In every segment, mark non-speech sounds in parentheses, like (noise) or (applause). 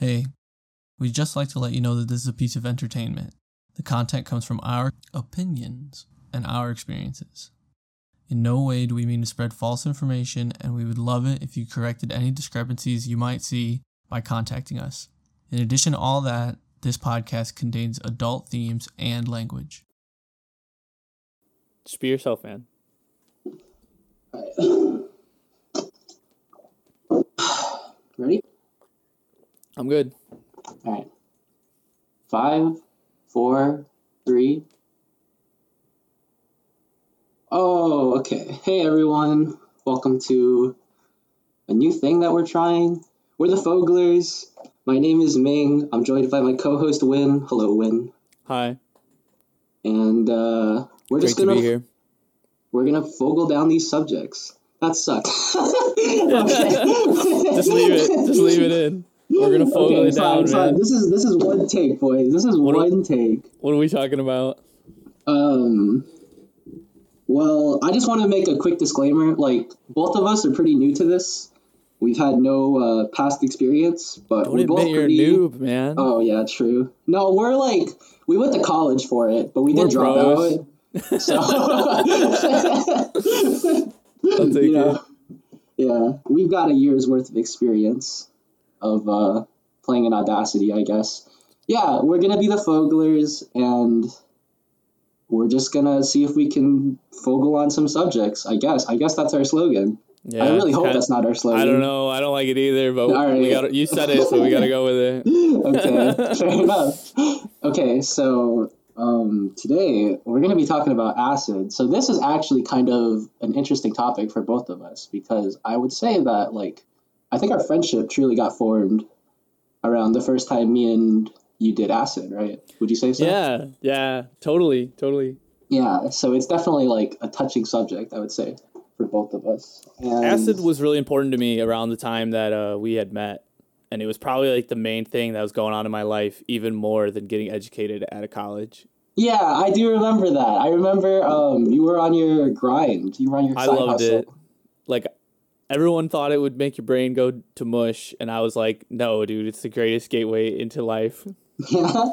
Hey, we'd just like to let you know that this is a piece of entertainment. The content comes from our opinions and our experiences. In no way do we mean to spread false information, and we would love it if you corrected any discrepancies you might see by contacting us. In addition to all that, this podcast contains adult themes and language. Just be yourself, man. Ready? I'm good. All right. Five, four, three. Oh, okay. Hey, everyone. Welcome to a new thing that we're trying. We're the Foglers. My name is Ming. I'm joined by my co-host Win. Hello, Win. Hi. And uh, we're Great just to gonna be here. we're gonna fogle down these subjects. That sucks. (laughs) (laughs) (laughs) Just leave it. Just leave it in. We're gonna fogle okay, it down, fine. man. This is this is one take, boys. This is What one take. What are we talking about? Um. Well, I just want to make a quick disclaimer. Like, both of us are pretty new to this. We've had no uh, past experience, but Don't we're both admit you're pretty. noob, man. Oh yeah, true. No, we're like we went to college for it, but we did We're drop out. (laughs) So I'll take (laughs) you know, it. yeah, we've got a year's worth of experience of uh, playing in Audacity, I guess. Yeah, we're gonna be the Foglers, and we're just gonna see if we can fogle on some subjects. I guess. I guess that's our slogan. Yeah, I really hope kinda- that's not our slogan. I don't know. I don't like it either, but we got you said it, so we got to go with it. (laughs) okay, fair (laughs) enough. Okay, so um, today we're going to be talking about acid. So this is actually kind of an interesting topic for both of us because I would say that like I think our friendship truly got formed around the first time me and you did acid, right? Would you say so? Yeah, yeah, totally, totally. Yeah. So it's definitely like a touching subject, I would say, for both of us. And Acid was really important to me around the time that uh, we had met, and it was probably like the main thing that was going on in my life, even more than getting educated at a college. Yeah, I do remember that. I remember um, you were on your grind. You were on your. I loved hustle. it. Like everyone thought it would make your brain go to mush, and I was like, no, dude, it's the greatest gateway into life. (laughs) Yeah.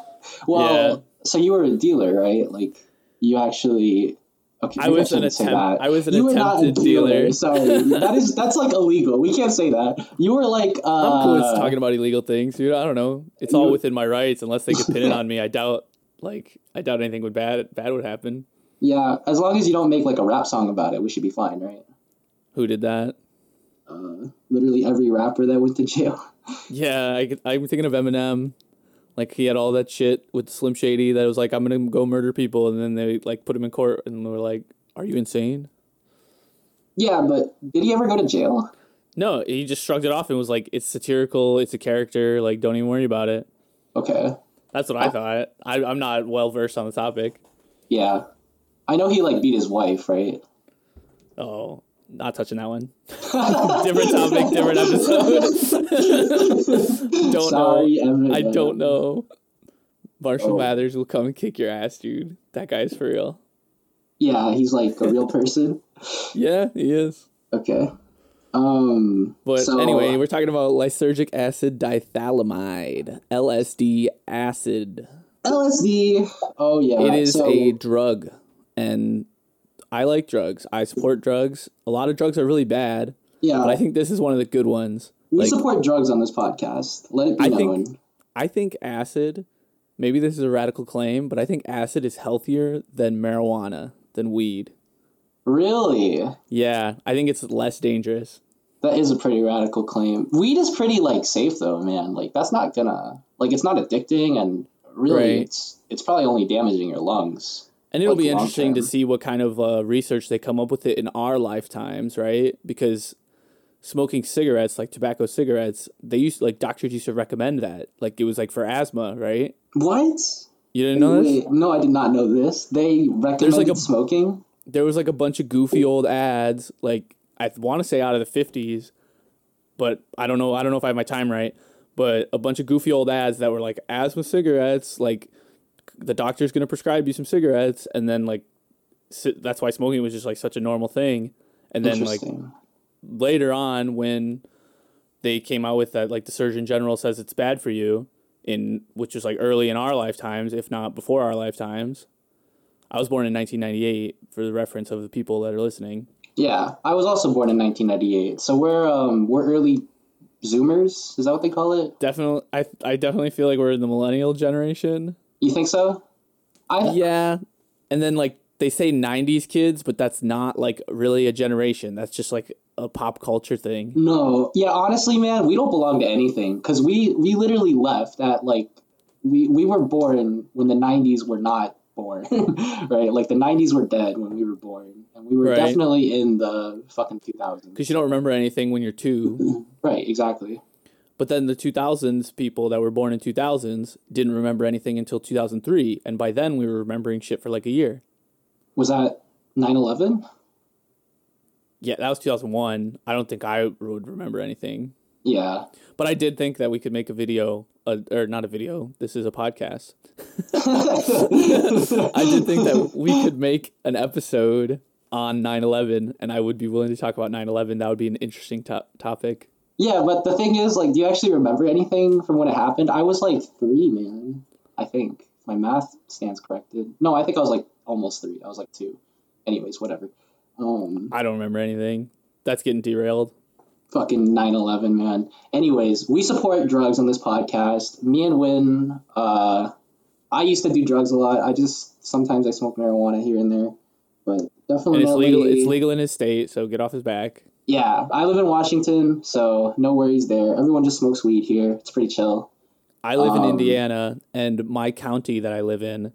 Well, Yeah. so you were a dealer, right? Like you actually. Okay, I was an shouldn't say attempt- that. I was an you were not a attempted dealer. (laughs) Sorry, that is that's like illegal. We can't say that. You were like. Uh, I'm cool with talking about illegal things, dude. I don't know. It's all within my rights, unless they could pin it (laughs) on me. I doubt, like, I doubt anything would bad bad would happen. Yeah, as long as you don't make like a rap song about it, we should be fine, right? Who did that? Uh, literally every rapper that went to jail. (laughs) Yeah, I, I'm thinking of Eminem. Like he had all that shit with Slim Shady that was like, I'm gonna go murder people, and then they like put him in court, and they were like, Are you insane? Yeah, but did he ever go to jail? No, he just shrugged it off and was like, It's satirical, it's a character, like don't even worry about it. Okay. That's what I thought. I, I'm not well versed on the topic. Yeah. I know he like beat his wife, right? Oh, not touching that one. (laughs) different topic, different episode. (laughs) don't Sorry, know. I don't know. Marshall Oh. Mathers will come and kick your ass, dude. That guy's for real. Yeah, he's like a real person. Yeah, he is. Okay. Um. But so- anyway, we're talking about lysergic acid diethylamide, LSD acid. LSD. Oh yeah. it is so, a drug, and I like drugs. I support drugs. A lot of drugs are really bad, yeah. but I think this is one of the good ones. we like- support drugs on this podcast. Let it be I known. think- I think acid. Maybe this is a radical claim, but I think acid is healthier than marijuana, than weed. really, Yeah, I think it's less dangerous. that is a pretty radical claim. Weed is pretty like safe though, man. Like that's not gonna like it's not addicting and really Right. it's it's probably only damaging your lungs. And it'll like, be interesting to see what kind of uh, research they come up with it in our lifetimes, right? Because smoking cigarettes, like tobacco cigarettes, they used like doctors used to recommend that. Like it was like for asthma, right? What? You didn't know this? Wait, no, I did not know this. They recommended a- smoking. There was like a bunch of goofy old ads, like I want to say out of the fifties, but I don't know. I don't know if I have my time right. But a bunch of goofy old ads that were like asthma cigarettes, like the doctor's gonna prescribe you some cigarettes, and then like si- that's why smoking was just like such a normal thing. And then like later on when they came out with that like the Surgeon General says it's bad for you in which was like early in our lifetimes, if not before our lifetimes. I was born in 1998 for the reference of the people that are listening. Yeah, I was also born in 1998. So we're um we're early Zoomers. Is that what they call it? Definitely, I I definitely feel like we're in the millennial generation. You think so? I Yeah, and then like they say 90s kids, but that's not like really a generation. That's just like a pop culture thing. no. Yeah, honestly, man, we don't belong to anything because we we literally left at like we we were born when the 90s were not born, (laughs) right? Like the 90s were dead when we were born, and we were Right. definitely in the fucking 2000s. Because you don't remember anything when you're two. (laughs) Right, exactly. But then the 2000s people that were born in 2000s didn't remember anything until 2003. And by then we were remembering shit for like a year. Was that 9/11? Yeah, that was 2001. I don't think I would remember anything. Yeah. But I did think that we could make a video, uh, or not a video, this is a podcast. (laughs) I did think that we could make an episode on 9 11, and I would be willing to talk about 9 11. That would be an interesting to- topic. Yeah, but the thing is, like, do you actually remember anything from when it happened? I was like three, man. I think my math stands corrected. No, I think I was like almost three. I was like two. Anyways, whatever. Um, I don't remember anything. That's getting derailed. fucking 9-11, man. Anyways, we support drugs on this podcast. Me and Win, uh, I used to do drugs a lot. I just sometimes I smoke marijuana here and there, but definitely. And it's legal. It's legal in his state, so get off his back. Yeah, I live in Washington, so no worries there. Everyone just smokes weed here. It's pretty chill. I live in Um, Indiana, and my county that I live in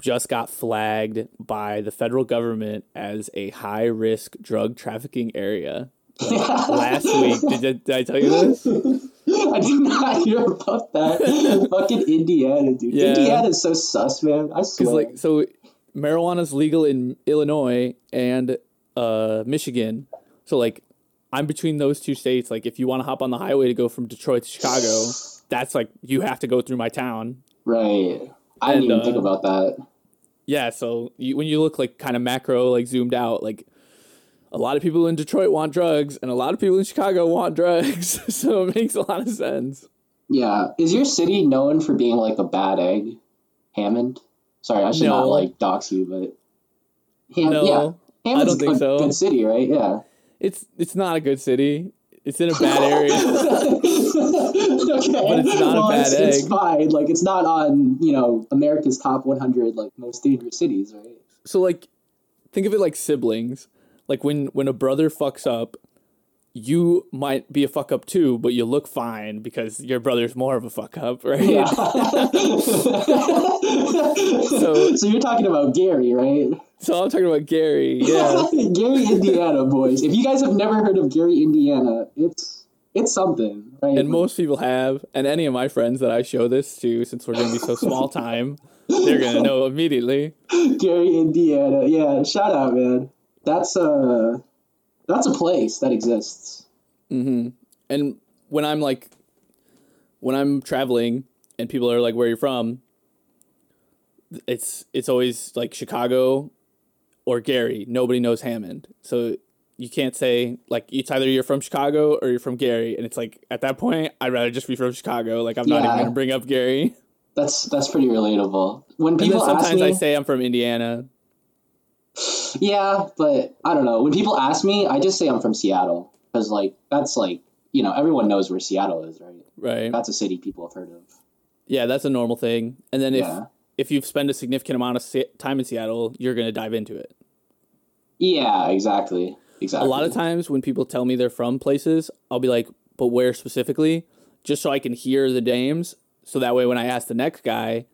just got flagged by the federal government as a high risk drug trafficking area. Like, (laughs) last week, did, I- did I tell you this? I did not hear about that. (laughs) Fucking Indiana, dude. Yeah. Indiana's so sus, man. I swear. Like, so marijuana's legal in Illinois and uh, Michigan. So like, I'm between those two states. Like, if you want to hop on the highway to go from Detroit to Chicago, that's like you have to go through my town. right. I didn't And, even uh, think about that. Yeah, so you, when you look like kind of macro, like zoomed out, like a lot of people in Detroit want drugs, and a lot of people in Chicago want drugs. (laughs) so it makes a lot of sense. Yeah. Is your city known for being like a bad egg? Hammond? Sorry, I should not like dox you, but Ham- No, yeah. Hammond's don't think a so. good city, right? Yeah. It's it's not a good city. It's in a bad area. (laughs) okay. But it's not a bad it's, It's egg. fine. Like it's not on, you know, America's top 100 like most dangerous cities, right? so like, think of it like siblings. Like when when a brother fucks up, you might be a fuck up too, but you look fine because your brother's more of a fuck up, (laughs) right? Yeah. So- so you're talking about Gary, right? So I'm talking about Gary. Yeah. (laughs) Gary, Indiana, boys. If you guys have never heard of Gary, Indiana, it's it's something, right? And most people have, and any of my friends that I show this to, since we're going to be so small time, they're going to know immediately. (laughs) Gary, Indiana, yeah. Shout out, man. That's a that's a place that exists. Mm-hmm. And when I'm like, when I'm traveling and people are like, "Where are you from?" It's it's always like Chicago or Gary. Nobody knows Hammond, so you can't say like it's either you're from Chicago or you're from Gary. And it's like at that point, I'd rather just be from Chicago. Like I'm not even going to bring up Gary. That's that's pretty relatable. When people sometimes me, I say I'm from Indiana. Yeah, but I don't know. When people ask me, I just say I'm from Seattle because like that's like you know everyone knows where Seattle is, right? Right. That's a city people have heard of. Yeah, that's a normal thing. And then if Yeah. if you've spent a significant amount of time in Seattle, you're going to dive into it. Yeah, exactly, exactly. A lot of times when people tell me they're from places, I'll be like, "But where specifically?" Just so I can hear the names, so that way when I ask the next guy,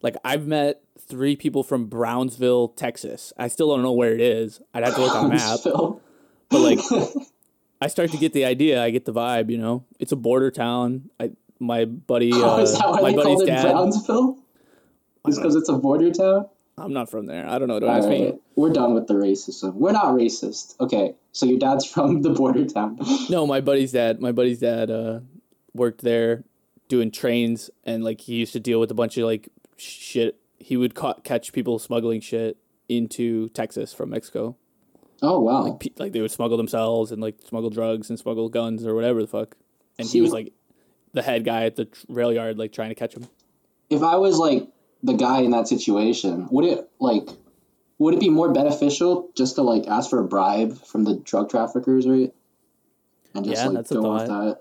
like I've met three people from Brownsville, Texas. I still don't know where it is. I'd have to look on a map, but like (laughs) I start to get the idea. I get the vibe. You know, it's a border town. I my buddy, Oh, uh, is that why my they call buddy's it dad. Brownsville? Just because it's a border town? I'm not from there. I don't know. Don't All ask me. we're done with the racism. We're not racist. Okay, so your dad's (laughs) from the border town. No, my buddy's dad. My buddy's dad uh, worked there doing trains, and like he used to deal with a bunch of like shit. He would ca- catch people smuggling shit into Texas from Mexico. Oh wow. Like, pe- like they would smuggle themselves and like smuggle drugs and smuggle guns or whatever the fuck. And he was like the head guy at the rail yard, like trying to catch him. if I was like the guy in that situation, would it like would it be more beneficial just to like ask for a bribe from the drug traffickers, right? And just Yeah, like that's a go with that.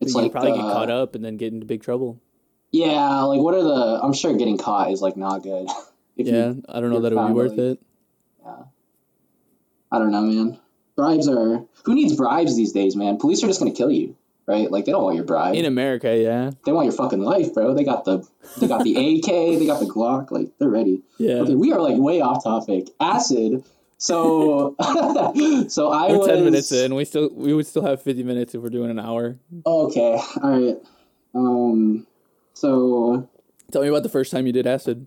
It's you like probably uh, get caught up and then get into big trouble. Yeah, like what are the? I'm sure getting caught is like not good. (laughs) if you- Yeah, I don't know that it would be worth it. Yeah, I don't know, man. Bribes are who needs bribes these days, man? Police are just gonna kill you, right? Like they don't want your bribe. In America, yeah, they want your fucking life, bro. They got the they got the (laughs) AK, they got the Glock, like they're ready. yeah. Okay, we are like way off topic. Acid. So, (laughs) so I We're was ten minutes in. We still we would still have fifty minutes if we're doing an hour. Okay, all right. Um, so Tell me about the first time you did acid.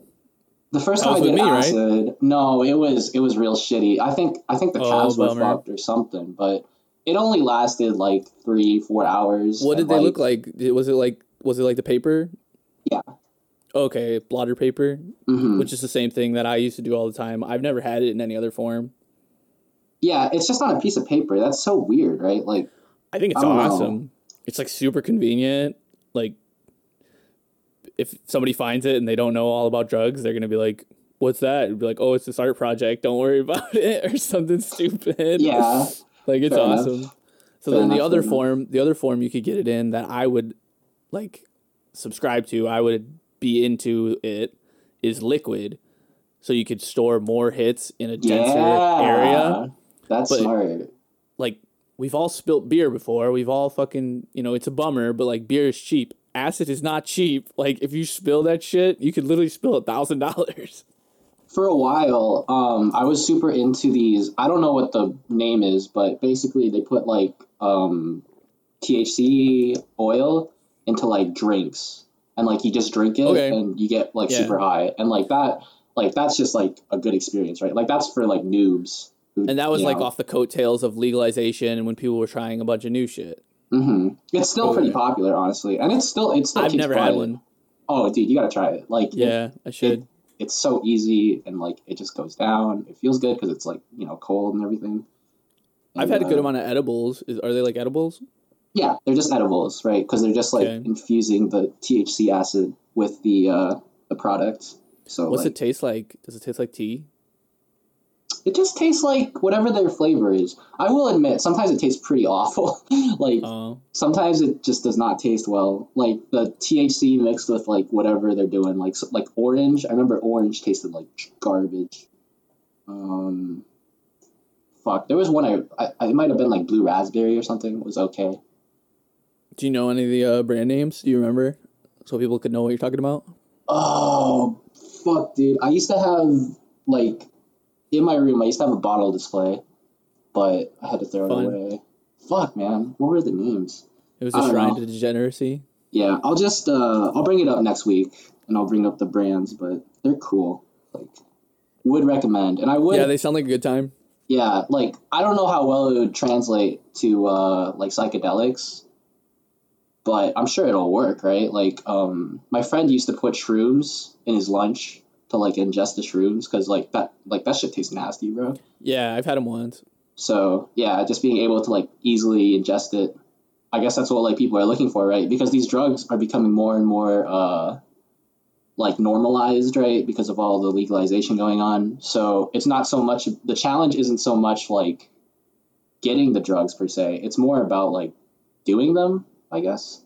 the first time I did me, right? acid, no, it was it was real shitty. I think I think the Oh, calves were fucked or something, but it only lasted like three four hours. What did they look like? Was it like was it like the paper? Yeah. Okay, blotter paper, Mhm. which is the same thing that I used to do all the time. I've never had it in any other form. Yeah, it's just on a piece of paper. That's so weird, right? Like, I think it's I don't know. awesome. It's like super convenient. Like if somebody finds it and they don't know all about drugs, they're gonna be like, "What's that?" It'd be like, "Oh, it's this art project. Don't worry (laughs) about it," or something stupid. yeah, (laughs) like it's Fair enough. awesome. So Fair then the other enough. form, the other form you could get it in that I would like subscribe to, I would be into it is liquid. So you could store more hits in a denser yeah, area. That's But- smart. Like we've all spilt beer before. We've all fucking, you know, it's a bummer, but like beer is cheap. Acid is not cheap. Like if you spill that shit, you could literally spill a thousand dollars. (laughs) for a while, um, I was super into these. I don't know what the name is, but basically they put like um, THC oil into like drinks, and like you just drink it Okay. and you get like Yeah. super high, and like that, like that's just like a good experience, right? Like that's for like noobs. Who, And that was like know. off the coattails of legalization and when people were trying a bunch of new shit. Hmm It's still pretty Okay. popular, honestly, and it's still it's still I've keeps never had one. Oh, dude, you gotta try it. Like, it- Yeah, I should. it's so easy and like it just goes down. It feels good because it's like you know cold and everything. I've And, had a good uh, amount of edibles. Is, are they like edibles? Yeah, they're just edibles, right? Because they're just like Okay. infusing the THC acid with the uh, the product. So What's like, it taste like? Does it taste like tea? It just tastes like whatever their flavor is. I will admit, sometimes it tastes pretty awful. (laughs) like Oh, sometimes it just does not taste well. Like the THC mixed with like whatever they're doing, like so, like orange. I remember orange tasted like garbage. Um, fuck, there was one I, I it might have been like blue raspberry or something. It was okay. do you know any of the uh, brand names? Do you remember? So people could know what you're talking about. Oh fuck, dude! I used to have like in my room. I used to have a bottle display, but I had to throw Fun. it away. Fuck, man. What were the names? It was a shrine know. to degeneracy. Yeah, I'll just uh I'll bring it up next week and I'll bring up the brands, but they're cool. Like would recommend. And I would Yeah, yeah, they sound like a good time. Yeah, like I don't know how well it would translate to uh like psychedelics, but I'm sure it'll work, right? Like um my friend used to put shrooms in his lunch to like ingest the shrooms cuz like that like that shit tastes nasty, bro. Yeah, I've had them once. So, yeah, just being able to like easily ingest it. I guess that's what like people are looking for, right? Because these drugs are becoming more and more uh like normalized, right? Because of all the legalization going on. So, it's not so much the challenge isn't so much like getting the drugs per se. It's more about like doing them, I guess.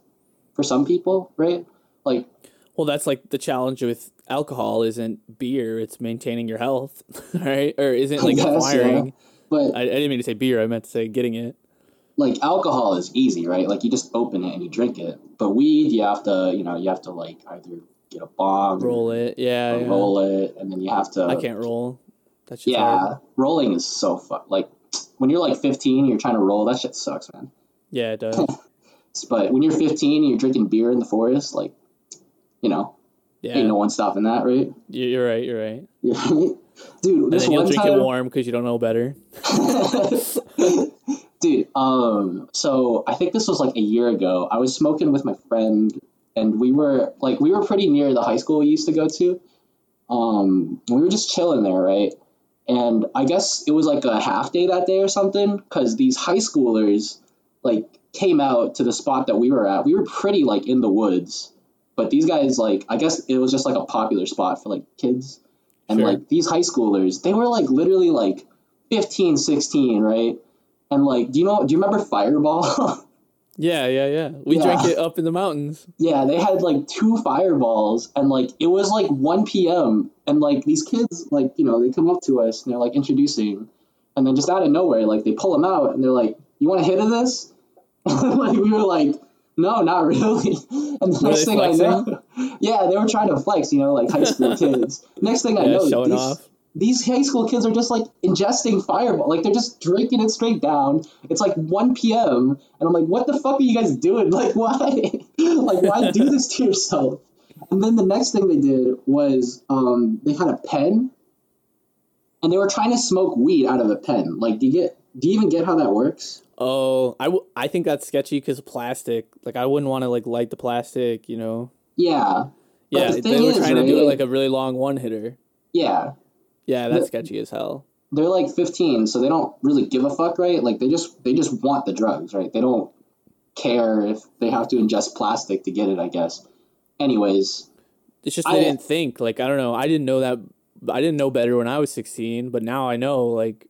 For some people, right? Like Well, that's like the challenge with alcohol isn't beer; it's maintaining your health, (laughs) right? Or isn't like Yes, yeah. acquiring. but I, I didn't mean to say beer. I meant to say getting it. like alcohol is easy, right? Like you just open it and you drink it. But weed, you have to, you know, you have to like either get a bong, Roll it. Yeah, yeah. roll it, and then you have to. I can't roll. That's just Yeah, hard. rolling is so fun. Like when you're like 15, you're trying to roll. That shit sucks, man. Yeah, it does. (laughs) But when you're 15 and you're drinking beer in the forest, like, you know, Yeah, ain't no one stopping that, right? You- you're right. You're right. (laughs) Dude, And this then you'll drink time, it warm because you don't know better. (laughs) Dude, um, so I think this was like a year ago. I was smoking with my friend, and we were like, we were pretty near the high school we used to go to. Um, we were just chilling there, right? and I guess it was like a half day that day or something because these high schoolers like came out to the spot that we were at. We were pretty like in the woods, but these guys like I guess it was just like a popular spot for like kids, and Sure. like these high schoolers they were like literally like 15, 16, right? And like, do you know? Do you remember Fireball? (laughs) Yeah, yeah, yeah. We Yeah. drank it up in the mountains. Yeah, they had like two fireballs, and like it was like 1 p.m. And like these kids, like, you know, they come up to us and they're like introducing, and then just out of nowhere, like they pull them out and they're like, You want a hit of this? (laughs) like, we were like, No, not really. (laughs) And the Were next thing I know, (laughs) yeah, they were trying to flex, you know, like high school (laughs) kids. Next thing I know, these, off. these high school kids are just like ingesting fireball. Like they're just drinking it straight down. It's like 1 p.m and i'm like what the fuck are you guys doing? Like why? Like why do this to yourself? And then the next thing they did was um, they had a pen and they were trying to smoke weed out of a pen. Like do you get do you even get how that works Oh, I, w- I think that's sketchy because plastic. Like, I wouldn't want to like light the plastic. You know. yeah Yeah, the they were is, trying to do it like a really long one hitter. yeah Yeah, that's The- sketchy as hell. they're like 15 so they don't really give a fuck right like they just they just want the drugs right they don't care if they have to ingest plastic to get it i guess anyways It's just I- they didn't think. Like, I don't know. I didn't know that. I didn't know better when I was sixteen, but now I know. Like,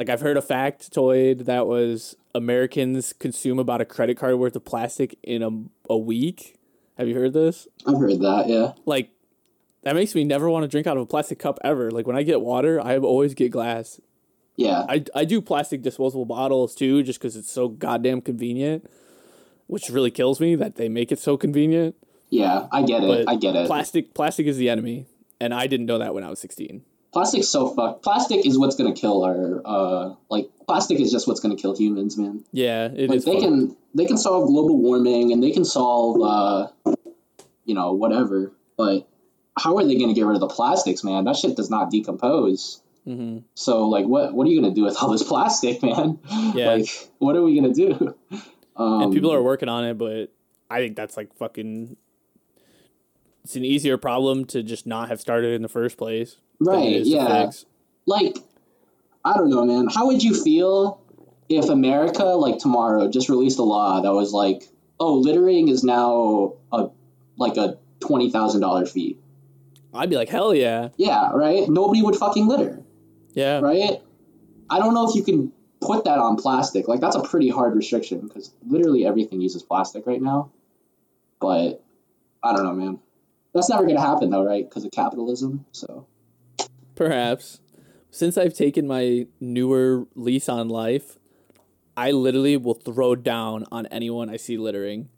like I've heard a factoid that was Americans consume about a credit card worth of plastic in a a week. Have you heard this? i've heard that yeah Like, that makes me never want to drink out of a plastic cup ever. Like when I get water, I always get glass. yeah I, I do plastic disposable bottles too, just because it's so goddamn convenient. Which really kills me that they make it so convenient. yeah i get But it i get it Plastic plastic is the enemy, and I didn't know that when I was sixteen. Plastic's so fuck plastic is what's gonna kill our uh like plastic is just what's gonna kill humans man Yeah, it like is. they fucked. can they can solve global warming and they can solve uh you know whatever but how are they going to get rid of the plastics man that shit does not decompose Mhm. so like what what are you going to do with all this plastic (laughs) man Yeah. like what are we going to do um, and people are working on it, but I think that's like fucking. It's an easier problem to just not have started in the first place. Right yeah like i don't know man how would you feel if america like tomorrow just released a law that was like oh littering is now a like a $20000 fee I'd be like, hell yeah, yeah right nobody would fucking litter yeah. right? I don't know if you can put that on plastic. Like that's a pretty hard restriction because literally everything uses plastic right now. But I don't know, man. That's never gonna happen though, right? Because of capitalism. So Perhaps. Since I've taken my newer lease on life, I literally will throw down on anyone I see littering.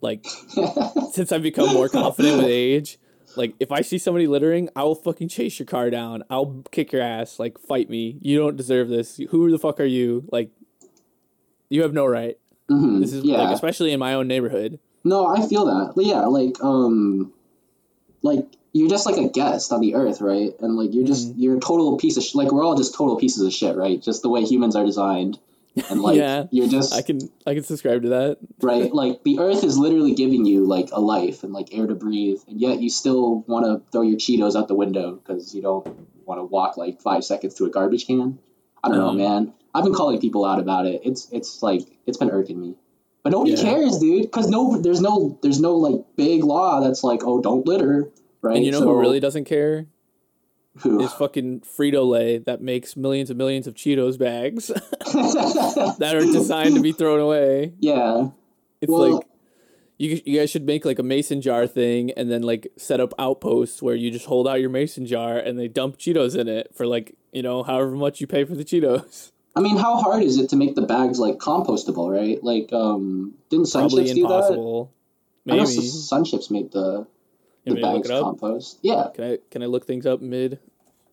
Like, (laughs) since I've become more confident with age, like, if I see somebody littering, I will fucking chase your car down. I'll kick your ass. Like, fight me. You don't deserve this. Who the fuck are you? Like, you have no right. mhm, This is, yeah. like, especially in my own neighborhood. no, I feel that. But yeah, like um, like you're just like a guest on the earth, right? And like you're just you're a total piece of sh- like we're all just total pieces of shit, right? Just the way humans are designed. And like (laughs) Yeah. you're just I can, I can subscribe to that. (laughs) right? Like the earth is literally giving you like a life and like air to breathe, and yet you still want to throw your Cheetos out the window because you don't want to walk like five seconds to a garbage can. I don't know, Um, man. I've been calling people out about it. It's it's like it's been irking me, but nobody Yeah. cares, dude. Because no, there's no there's no like big law that's like, oh, don't litter, right? And you know So- who really doesn't care? who? is fucking Frito Lay that makes millions and millions of Cheetos bags (laughs) that are designed to be thrown away. yeah, It's Well- like you you guys should make like a mason jar thing and then like set up outposts where you just hold out your mason jar and they dump Cheetos in it for like you know however much you pay for the Cheetos. I mean, how hard is it to make the bags like compostable, right? Like, um, didn't Probably SunChips do that? impossible. I know Maybe. SunChips make the the bags compost. Yeah, Can I can I look things up mid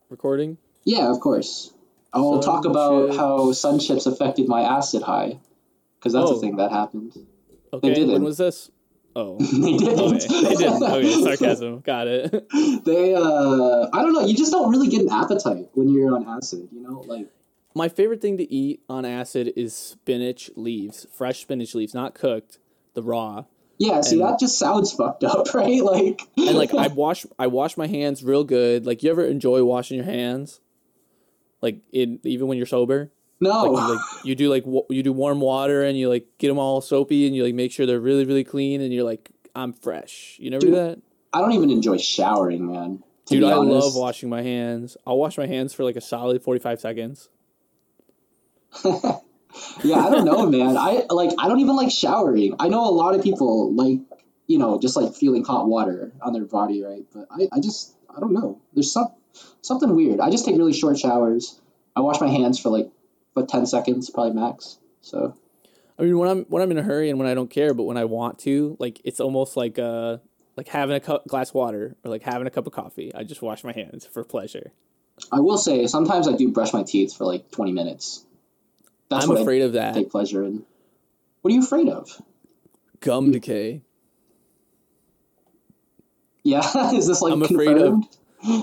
recording? yeah, of course. I will talk about SunChips. how SunChips affected my acid high, because that's Oh. a thing that happened. Okay, didn't. when was this? Oh, (laughs) they didn't. okay, they didn't. Okay, sarcasm. Got it. (laughs) they, uh, I don't know. You just don't really get an appetite when you're on acid. You know, like My favorite thing to eat on acid is spinach leaves, fresh spinach leaves, not cooked, the raw. Yeah, see, And- that just sounds fucked up, (laughs) right? Like, and like I (laughs) wash I wash my hands real good. Like you ever enjoy washing your hands? Like in even when you're sober, no, like you, like you do like wa- you do warm water and you like get them all soapy and you like make sure they're really really clean and you're like I'm fresh. You never do that, I don't even enjoy showering, man. Dude. I love washing my hands. I'll wash my hands for like a solid forty five seconds. (laughs) yeah, I don't know, man. I like I don't even like showering. I know a lot of people like, you know, just like feeling hot water on their body, right? But I, I just I don't know. There's some something weird. I just take really short showers. I wash my hands for like what ten seconds, probably max. So I mean, when I'm when I'm in a hurry and when I don't care, but when I want to, like it's almost like uh like having a cup, glass of water or like having a cup of coffee. I just wash my hands for pleasure. I will say sometimes I do brush my teeth for like twenty minutes. That's I'm what afraid of I that take pleasure in. What are you afraid of? gum decay. Yeah, (laughs) is this like I'm afraid of-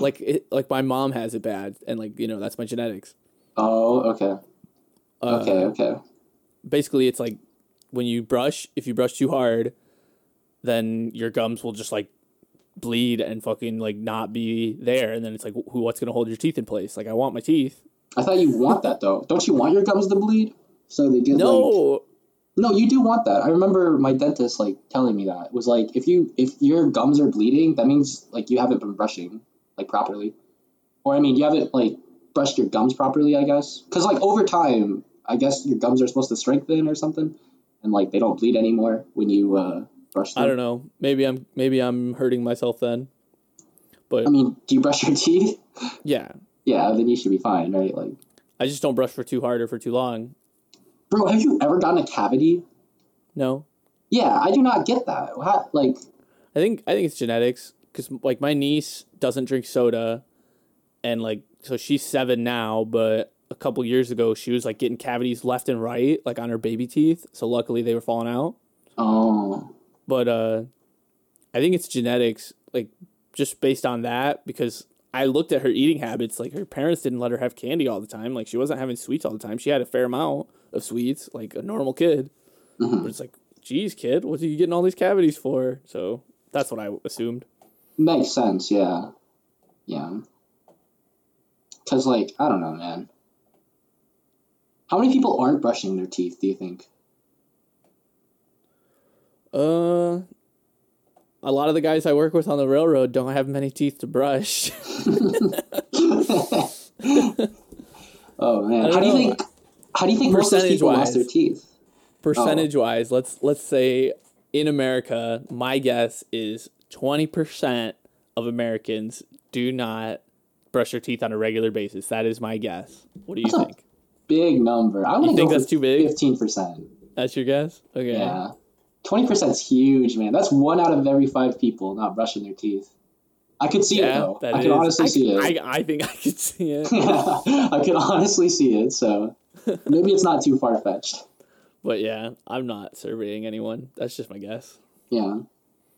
like it, like my mom has it bad, and like you know that's my genetics. Oh, okay, Uh, okay, okay. Basically, it's like when you brush, if you brush too hard, then your gums will just like bleed and fucking like not be there, and then it's like who what's gonna hold your teeth in place? Like I want my teeth. I thought you want that though. Don't you want your gums to bleed? So they get like No, No, you do want that. I remember my dentist like telling me that. It was like if you if your gums are bleeding, that means like you haven't been brushing like properly. Or I mean, you haven't like brushed your gums properly, I guess. Cuz like over time, I guess your gums are supposed to strengthen or something and like they don't bleed anymore when you uh brush them. I don't know. Maybe I'm maybe I'm hurting myself then. But I mean, do you brush your teeth? yeah, yeah, then you should be fine, right? Like I just don't brush for too hard or for too long. Bro, have you ever gotten a cavity? No, Yeah, I do not get that. How, like I think I think it's genetics because like my niece doesn't drink soda, and like so she's seven now, but a couple years ago she was like getting cavities left and right, like on her baby teeth. So luckily they were falling out. oh, But uh, I think it's genetics, like just based on that because. I looked at her eating habits. Like her parents didn't let her have candy all the time. Like she wasn't having sweets all the time. She had a fair amount of sweets, like a normal kid. mhm. But it's like, geez, kid, what are you getting all these cavities for? So that's what I assumed. Makes sense, yeah. Yeah. Cause like, I don't know, man. How many people aren't brushing their teeth, do you think? Uh, a lot of the guys I work with on the railroad don't have many teeth to brush. (laughs) (laughs) Oh man. How don't you think how do you think most those lost Percentage-wise. their teeth? Oh. Percentage wise, let's let's say in America, my guess is twenty percent of Americans do not brush their teeth on a regular basis. That is my guess. What do you That's think? Big number. I to think that's too big? Fifteen percent. That's your guess? Okay. Yeah. Twenty percent is huge, man. That's one out of every five people not brushing their teeth. I could see it though. I can is- honestly I, see it. I, I think I could see it. (laughs) I can honestly see it, so maybe it's not too far fetched. (laughs) But yeah, I'm not surveying anyone. That's just my guess. Yeah.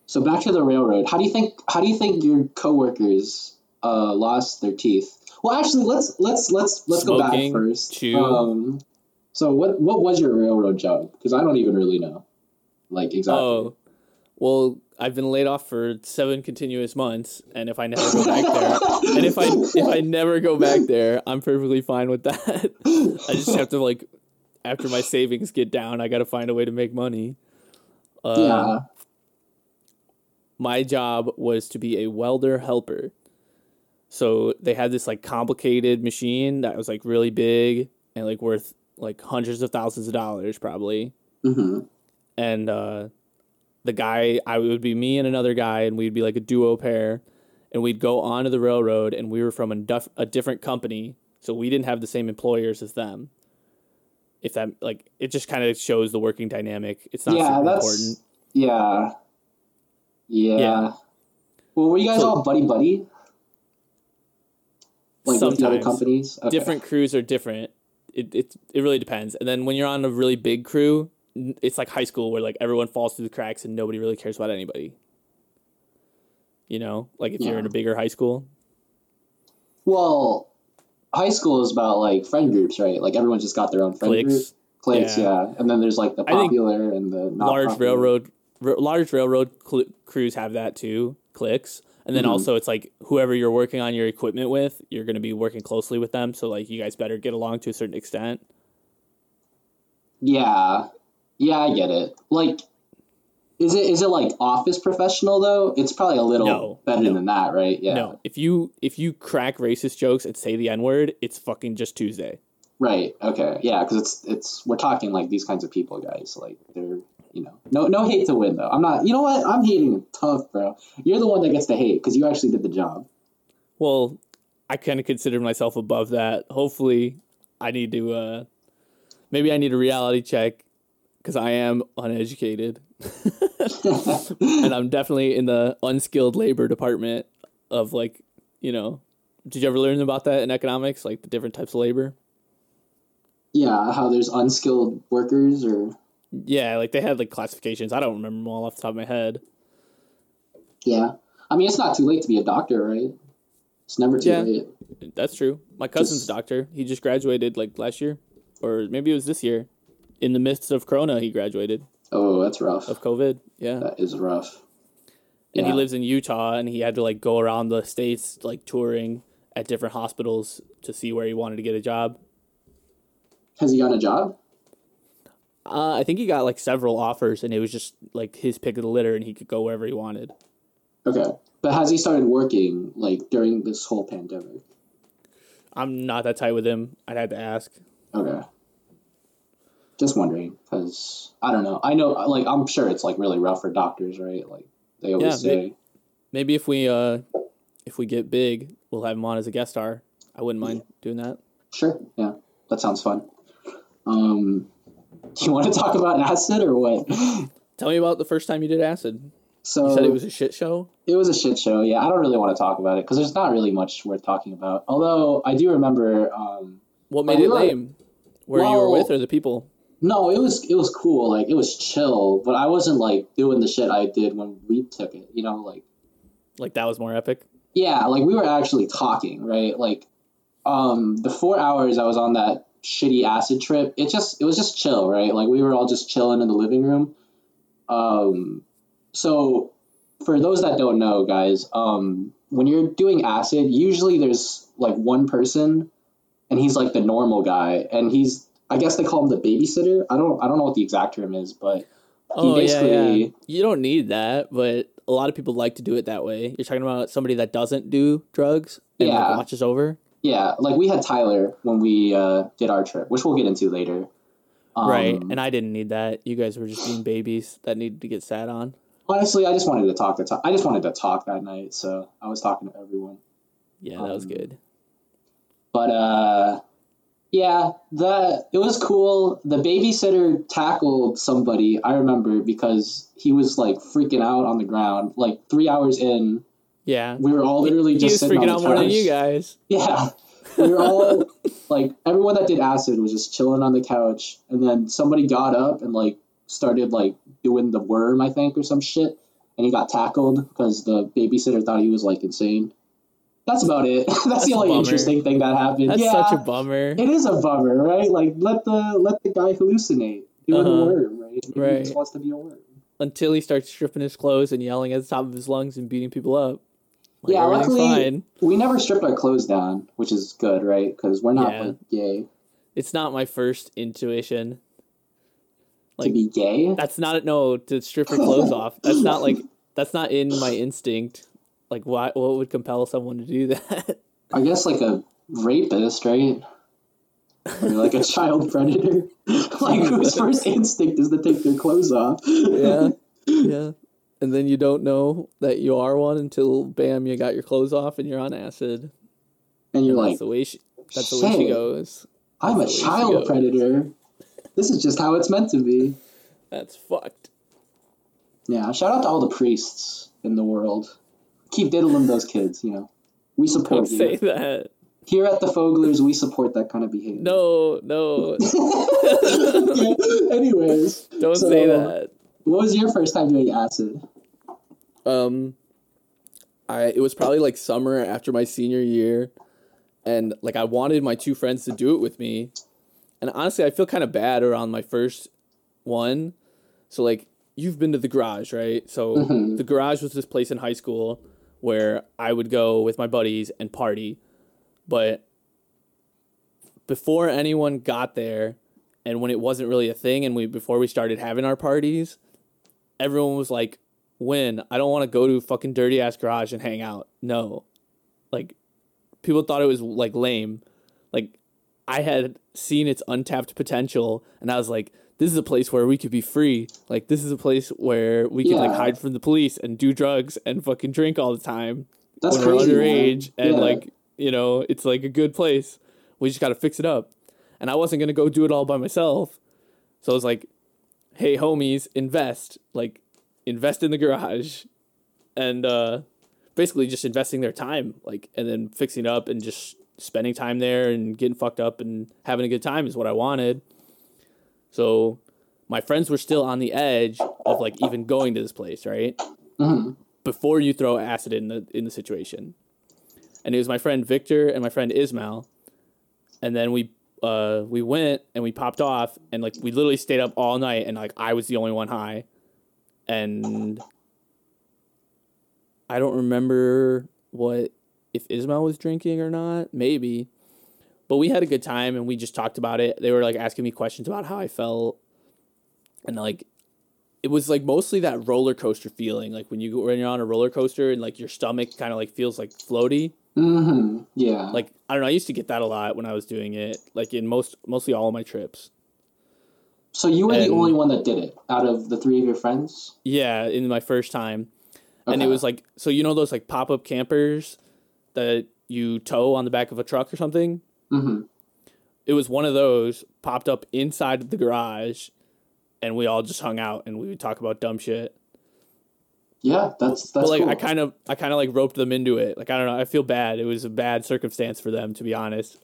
So back to the railroad. How do you think? How do you think your coworkers uh, lost their teeth? Well, actually, let's let's let's let's go back first. chew. Um, so what what was your railroad job? Because I don't even really know, like exactly. Oh, well, I've been laid off for seven continuous months, and if I never go back there, and if I if I never go back there, I'm perfectly fine with that. (laughs) I just have to like, after my savings get down, I got to find a way to make money. Uh, yeah. my job was to be a welder helper. So they had this like complicated machine that was like really big and like worth like hundreds of thousands of dollars probably. hmm and uh, the guy I would be me and another guy, and we'd be like a duo pair, and we'd go onto the railroad, and we were from a, duf- a different company, so we didn't have the same employers as them. If that like it just kind of shows the working dynamic. It's not Yeah, super that's important. yeah. Yeah. Yeah. Well, were you guys So- all buddy buddy? Like with the other companies? Okay. Different crews are different. It, it it really depends. And then when you're on a really big crew, it's like high school where like everyone falls through the cracks and nobody really cares about anybody. You know, like if you're in a bigger high school. Well, high school is about like friend groups, right? Like everyone's just got their own friend group. Cliques. Cliques, Yeah. yeah. And then there's like the popular and the not large popular. railroad r- large railroad cl- crews have that too, clicks. And then Mhm. also it's like whoever you're working on your equipment with, you're going to be working closely with them. So like you guys better get along to a certain extent. Yeah, yeah, I get it. Like, is it is it like office professional though? It's probably a little No, better no. than that, right? Yeah, No, if you if you crack racist jokes and say the n word, it's fucking just Tuesday. right. Okay, yeah, because it's it's we're talking like these kinds of people, guys. Like they're you know no no hate to win though. I'm not. You know what? I'm hating tough, bro. You're the one that gets to hate because you actually did the job. Well, I kind of consider myself above that. Hopefully, I need to. uh Maybe I need a reality check because I am uneducated, (laughs) and I'm definitely in the unskilled labor department of like, you know. Did you ever learn about that in economics, like the different types of labor? yeah, how there's unskilled workers or Yeah, like they had like classifications. I don't remember them all off the top of my head. yeah. I mean, it's not too late to be a doctor, right? It's never too Yeah. late. That's true. My cousin's Just- a doctor. He just graduated like last year, or maybe it was this year. In the midst of Corona, he graduated Oh, that's rough. of COVID. Yeah, That is rough. and he lives in Utah, and he had to like go around the states, like touring at different hospitals to see where he wanted to get a job. Has he gotten a job? Uh, I think he got like several offers, and it was just like his pick of the litter, and he could go wherever he wanted. Okay. But has he started working like during this whole pandemic? I'm not that tight with him. I'd have to ask. Okay. Just wondering because I don't know. I know, like, I'm sure it's like really rough for doctors, right? Like they always Yeah, say. Maybe if we uh, if we get big, we'll have him on as a guest star. I wouldn't mind doing that. Sure. Yeah, that sounds fun. Um, do you want to talk about acid or what? (laughs) Tell me about the first time you did acid. So You said it was a shit show. It was a shit show. Yeah, I don't really want to talk about it because there's not really much worth talking about. Although I do remember. Um, What made it lame? Where you were with or the people? No, it was it was cool. Like it was chill, but I wasn't like doing the shit I did when we took it. You know, like Like that was more epic. yeah, like we were actually talking, right? Like, um, the four hours I was on that shitty acid trip, it just it was just chill, right? Like we were all just chilling in the living room. Um, so for those that don't know, guys, um, when you're doing acid, usually there's like one person, and he's like the normal guy, and he's I guess they call him the babysitter. I don't I don't know what the exact term is, but Oh yeah, yeah. basically- You don't need that, but a lot of people like to do it that way. You're talking about somebody that doesn't do drugs and like, Yeah. watches over. yeah, like we had Tyler when we uh, did our trip, which we'll get into later. Um, right. And I didn't need that. You guys were just being babies that needed to get sat on. honestly, I just wanted to talk. To talk. I just wanted to talk that night, so I was talking to everyone. Yeah, that was Um, good. But uh, yeah, the it was cool. The babysitter tackled somebody. I remember because he was like freaking out on the ground. Like three hours in, Yeah. we were all literally he just was sitting freaking on out the more than couch. you guys. Yeah. We were all (laughs) like everyone that did acid was just chilling on the couch and then somebody got up and like started like doing the worm, I think, or some shit. And he got tackled because the babysitter thought he was like insane. That's about it. That's, (laughs) That's the only interesting thing that happened. That's yeah, such a bummer. it is a bummer, right? Like let the let the guy hallucinate. Doing Uh-huh. a worm, right? Maybe He just wants to be a worm. Until he starts stripping his clothes and yelling at the top of his lungs and beating people up. Like, Yeah, luckily- fine. We never stripped our clothes down, which is good, right? Because we're not Yeah. like gay It's not my first intuition. to Like, be gay. That's not no to strip your clothes (laughs) off. That's not like that's not in my instinct. Like why what would compel someone to do (laughs) that? I guess like a rapist, right? Or like a (laughs) child predator. (laughs) like whose first instinct is to take their clothes off. yeah. Yeah. And then you don't know that you are one until bam you got your clothes off and you're on acid. And you're And like, that's the way she that's the way she "Shit, goes. I'm a that's child predator. This is just how it's meant to be. That's fucked. Yeah, shout out to all the priests in the world. Keep diddling those kids, you know. We support. Don't support you. say that. Here at the Foglers, we support that kind of behavior. No, no. (laughs) Anyways, Don't So- say that. what was your first time doing acid? Um, I it was probably like summer after my senior year, and like I wanted my two friends to do it with me, and honestly, I feel kind of bad around my first one, so like you've been to the garage, right? So Mhm. the garage was this place in high school where I would go with my buddies and party. But before anyone got there and when it wasn't really a thing and we before we started having our parties, everyone was like, "When I don't want to go to fucking dirty ass garage and hang out." No. Like people thought it was like lame. Like I had seen its untapped potential and I was like, this is a place where we could be free. Like this is a place where we can like hide from the police and do drugs and fucking drink all the time That's when crazy. we're man. underage and Yeah. like, you know, it's like a good place. We just got to fix it up. And I wasn't going to go do it all by myself. So I was like, "Hey homies, invest. Like invest in the garage." And uh basically just investing their time like and then fixing up and just spending time there and getting fucked up and having a good time is what I wanted. So my friends were still on the edge of like even going to this place, right? Mhm. Before you throw acid in the in the situation. And it was my friend Victor and my friend Ismail. And then we uh we went and we popped off and like we literally stayed up all night and like I was the only one high. And I don't remember what if Ismail was drinking or not, maybe. But we had a good time and we just talked about it. They were like asking me questions about how I felt. And like it was like mostly that roller coaster feeling, like when you go when you're on a roller coaster and like your stomach kind of like feels like floaty. Mhm. Yeah. Like I don't know, I used to get that a lot when I was doing it, like in most mostly all of my trips. so you were the only one that did it out of the three of your friends. Yeah, in my first time. And it was like so you know those like pop-up campers that you tow on the back of a truck or something? Mhm. it was one of those popped up inside the garage and we all just hung out and we would talk about dumb shit Yeah, that's that's but like cool. i kind of i kind of like roped them into it like i don't know i feel bad it was a bad circumstance for them to be honest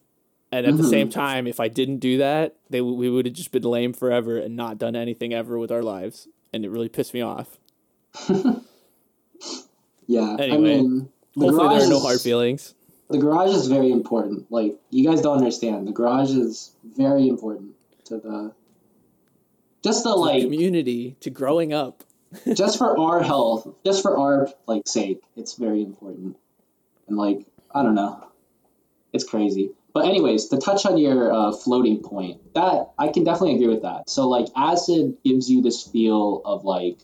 and at the Mhm. same time if i didn't do that they we would have just been lame forever and not done anything ever with our lives and it really pissed me off (laughs) yeah. Anyway, I mean, the hopefully there are no hard feelings The garage is very important. Like you guys don't understand. The garage is very important to the just the like community to growing up (laughs) just for our health, just for our like sake, it's very important. And like I don't know, it's crazy. But anyways, to touch on your uh, floating point, that I can definitely agree with that. So like acid gives you this feel of like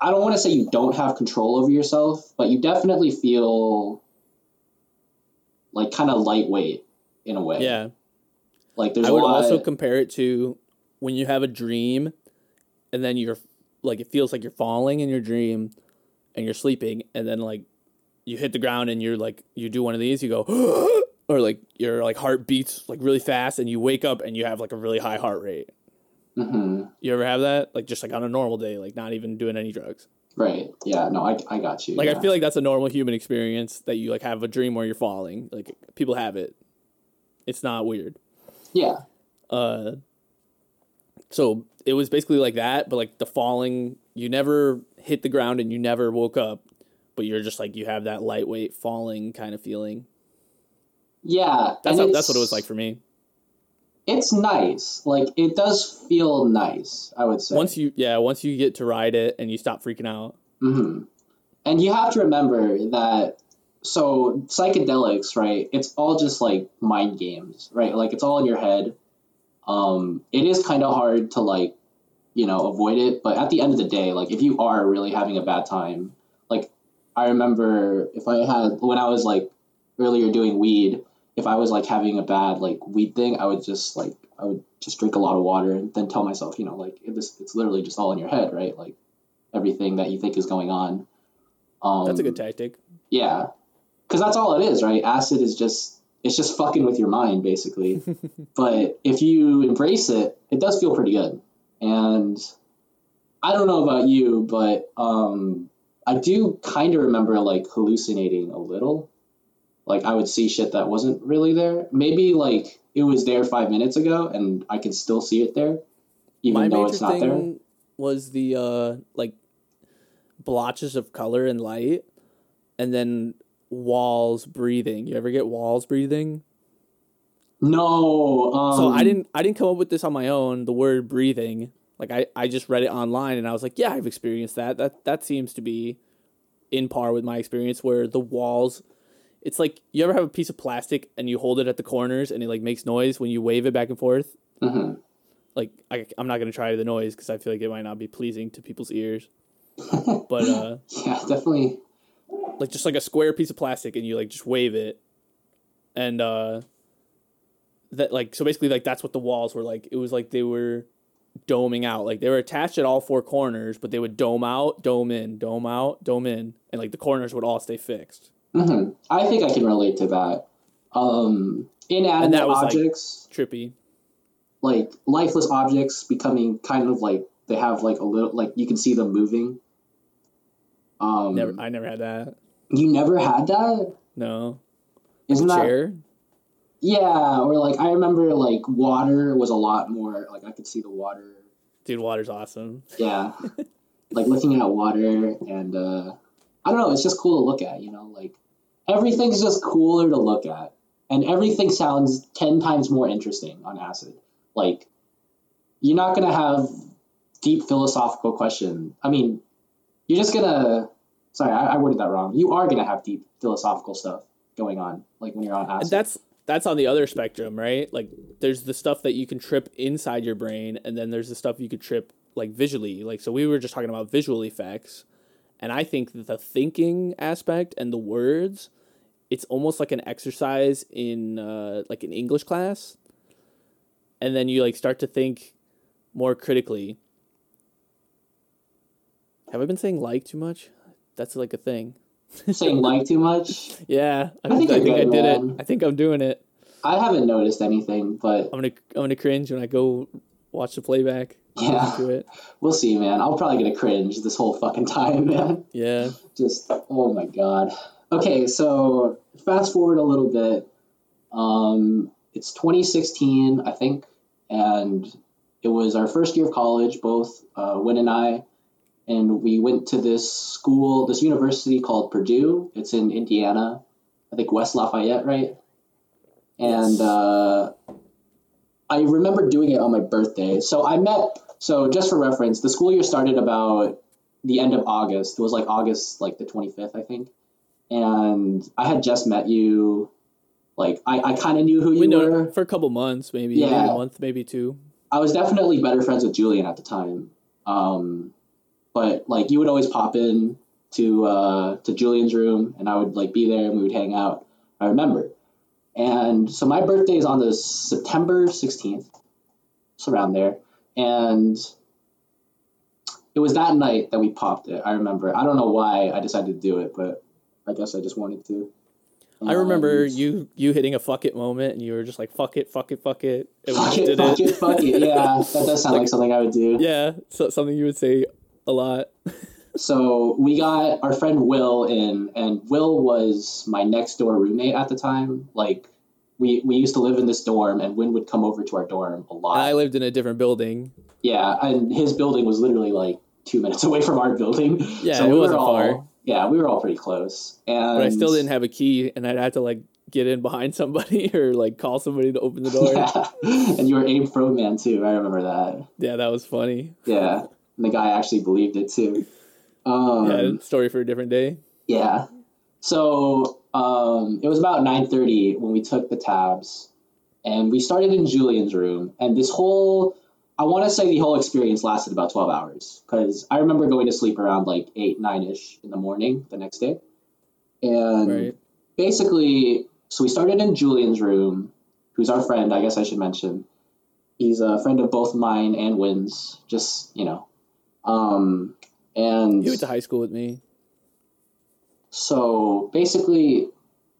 I don't want to say you don't have control over yourself, but you definitely feel like kind of lightweight in a way. yeah Like there's I would lot. also compare it to when you have a dream and then you're like it feels like you're falling in your dream and you're sleeping and then like you hit the ground and you're like you do one of these you go (gasps) or like your like heart beats like really fast and you wake up and you have like a really high heart rate. Hmm You ever have that? Like just like on a normal day, like not even doing any drugs. Right. Yeah. No, I, I got you. Like yeah. I feel like that's a normal human experience that you like have a dream where you're falling. Like people have it. It's not weird. Yeah. uh so it was basically like that but like the falling you never hit the ground and you never woke up but you're just like you have that lightweight falling kind of feeling Yeah. that's how, that's what it was like for me It's nice. Like it does feel nice. I would say. once you yeah once you get to ride it and you stop freaking out hmm And you have to remember that. So psychedelics, right? It's all just like mind games, right? Like it's all in your head. Um, it is kind of hard to like, you know, avoid it. But at the end of the day, like if you are really having a bad time, like I remember if I had when I was like earlier doing weed, if I was like having a bad like weed thing, I would just like I would just drink a lot of water and then tell myself, you know, like it, this it's literally just all in your head, right? Like everything that you think is going on. Um, that's a good tactic yeah, because that's all it is, right? Acid is just it's just fucking with your mind, basically. (laughs) but if you embrace it, it does feel pretty good. And I don't know about you, but um, I do kind of remember like hallucinating a little. Like I would see shit that wasn't really there. Maybe like it was there five minutes ago, and I can still see it there, even my though it's not thing there. was the uh like blotches of color and light and then walls breathing you ever get walls breathing No. Um, so I didn't I didn't come up with this on my own. The word breathing, Like I, I just read it online and I was like, yeah, I've experienced that. That that seems to be in par with my experience where the walls it's like you ever have a piece of plastic and you hold it at the corners and it like makes noise when you wave it back and forth. hmm Like I, I'm not gonna try the noise because I feel like it might not be pleasing to people's ears. (laughs) but uh, Yeah, definitely. like just like a square piece of plastic and you like just wave it, and uh, that like so basically like that's what the walls were like. It was like they were doming out, like they were attached at all four corners, but they would dome out, dome in, dome out, dome in, and like the corners would all stay fixed. Hmm I think I can relate to that. Um, inanimate that was, like- objects, Trippy. like, lifeless objects, becoming kind of like they have like a little like you can see them moving. Um, Never, I never had that. you never had that, No isn't that? chair. Yeah, or like I remember like water was a lot more like I could see the water. Dude, water's awesome. Yeah, (laughs) like looking at water and uh, I don't know, it's just cool to look at. You know, like everything's just cooler to look at, and everything sounds ten times more interesting on acid. Like you're not gonna have deep philosophical question. I mean, you're just gonna. Sorry, I, I worded that wrong. You are gonna have deep philosophical stuff going on, like when you're on acid. And that's that's on the other spectrum, right? Like there's the stuff that you can trip inside your brain, and then there's the stuff you could trip like visually. Like so, we were just talking about visual effects, and I think that the thinking aspect and the words, it's almost like an exercise in uh, like an English class, and then you like start to think more critically. Have I been saying like too much? That's like a thing. saying (laughs) like too much. Yeah, I, I think I think I did man. it. I think I'm doing it. I haven't noticed anything, but I'm gonna I'm gonna cringe when I go watch the playback. yeah, To it. we'll see, man. I'll probably get a cringe this whole fucking (laughs) time, man. Yeah. Just oh my god. Okay, so fast forward a little bit. Um, it's 2016, I think, and it was our first year of college, both uh, Win and I, and we went to this school, this university called Purdue. It's in Indiana, I think West Lafayette, right? And Yes. uh, I remember doing it on my birthday. So I met. So just for reference, the school year started about the end of August. It was like August, like the 25th, I think. And I had just met you. Like I, I kind of knew who you know were. for a couple months, maybe Yeah. a month, maybe two. I was definitely better friends with Julian at the time. Um, but like you would always pop in to uh, to Julian's room, and I would like be there, and we would hang out. I remember. And so my birthday is on the September 16th. It's around there. And it was that night that we popped it. I remember. I don't know why I decided to do it, but I guess I just wanted to. I remember And- you you hitting a fuck it moment, and you were just like fuck it, fuck it, fuck it. And Fuck it, did fuck it, fuck it. Yeah, that does sound like, Like- something I would do. Yeah, so, something you would say a lot. (laughs) So we got our friend Will in, and Will was my next door roommate at the time. Like we we used to live in this dorm, and Win would come over to our dorm a lot. And I lived in a different building. yeah, and his building was literally like two minutes (laughs) away from our building. Yeah, so it we were wasn't all, far. Yeah, we were all pretty close, and But I still didn't have a key, and I'd have to like get in behind somebody (laughs) or like call somebody to open the door. Yeah, and you were Abe Froman too. I remember that. Yeah, that was funny. Yeah, and the guy actually believed it too. Um, Yeah, story for a different day. Yeah. So um, it was about nine thirty when we took the tabs, and we started in Julian's room. And this whole, I want to say the whole experience lasted about twelve hours because I remember going to sleep around like eight nine ish in the morning the next day, and Right. basically, so we started in Julian's room, who's our friend. I guess I should mention. He's a friend of both mine and Wynn's. Just you know, um, and He went to high school with me. so basically,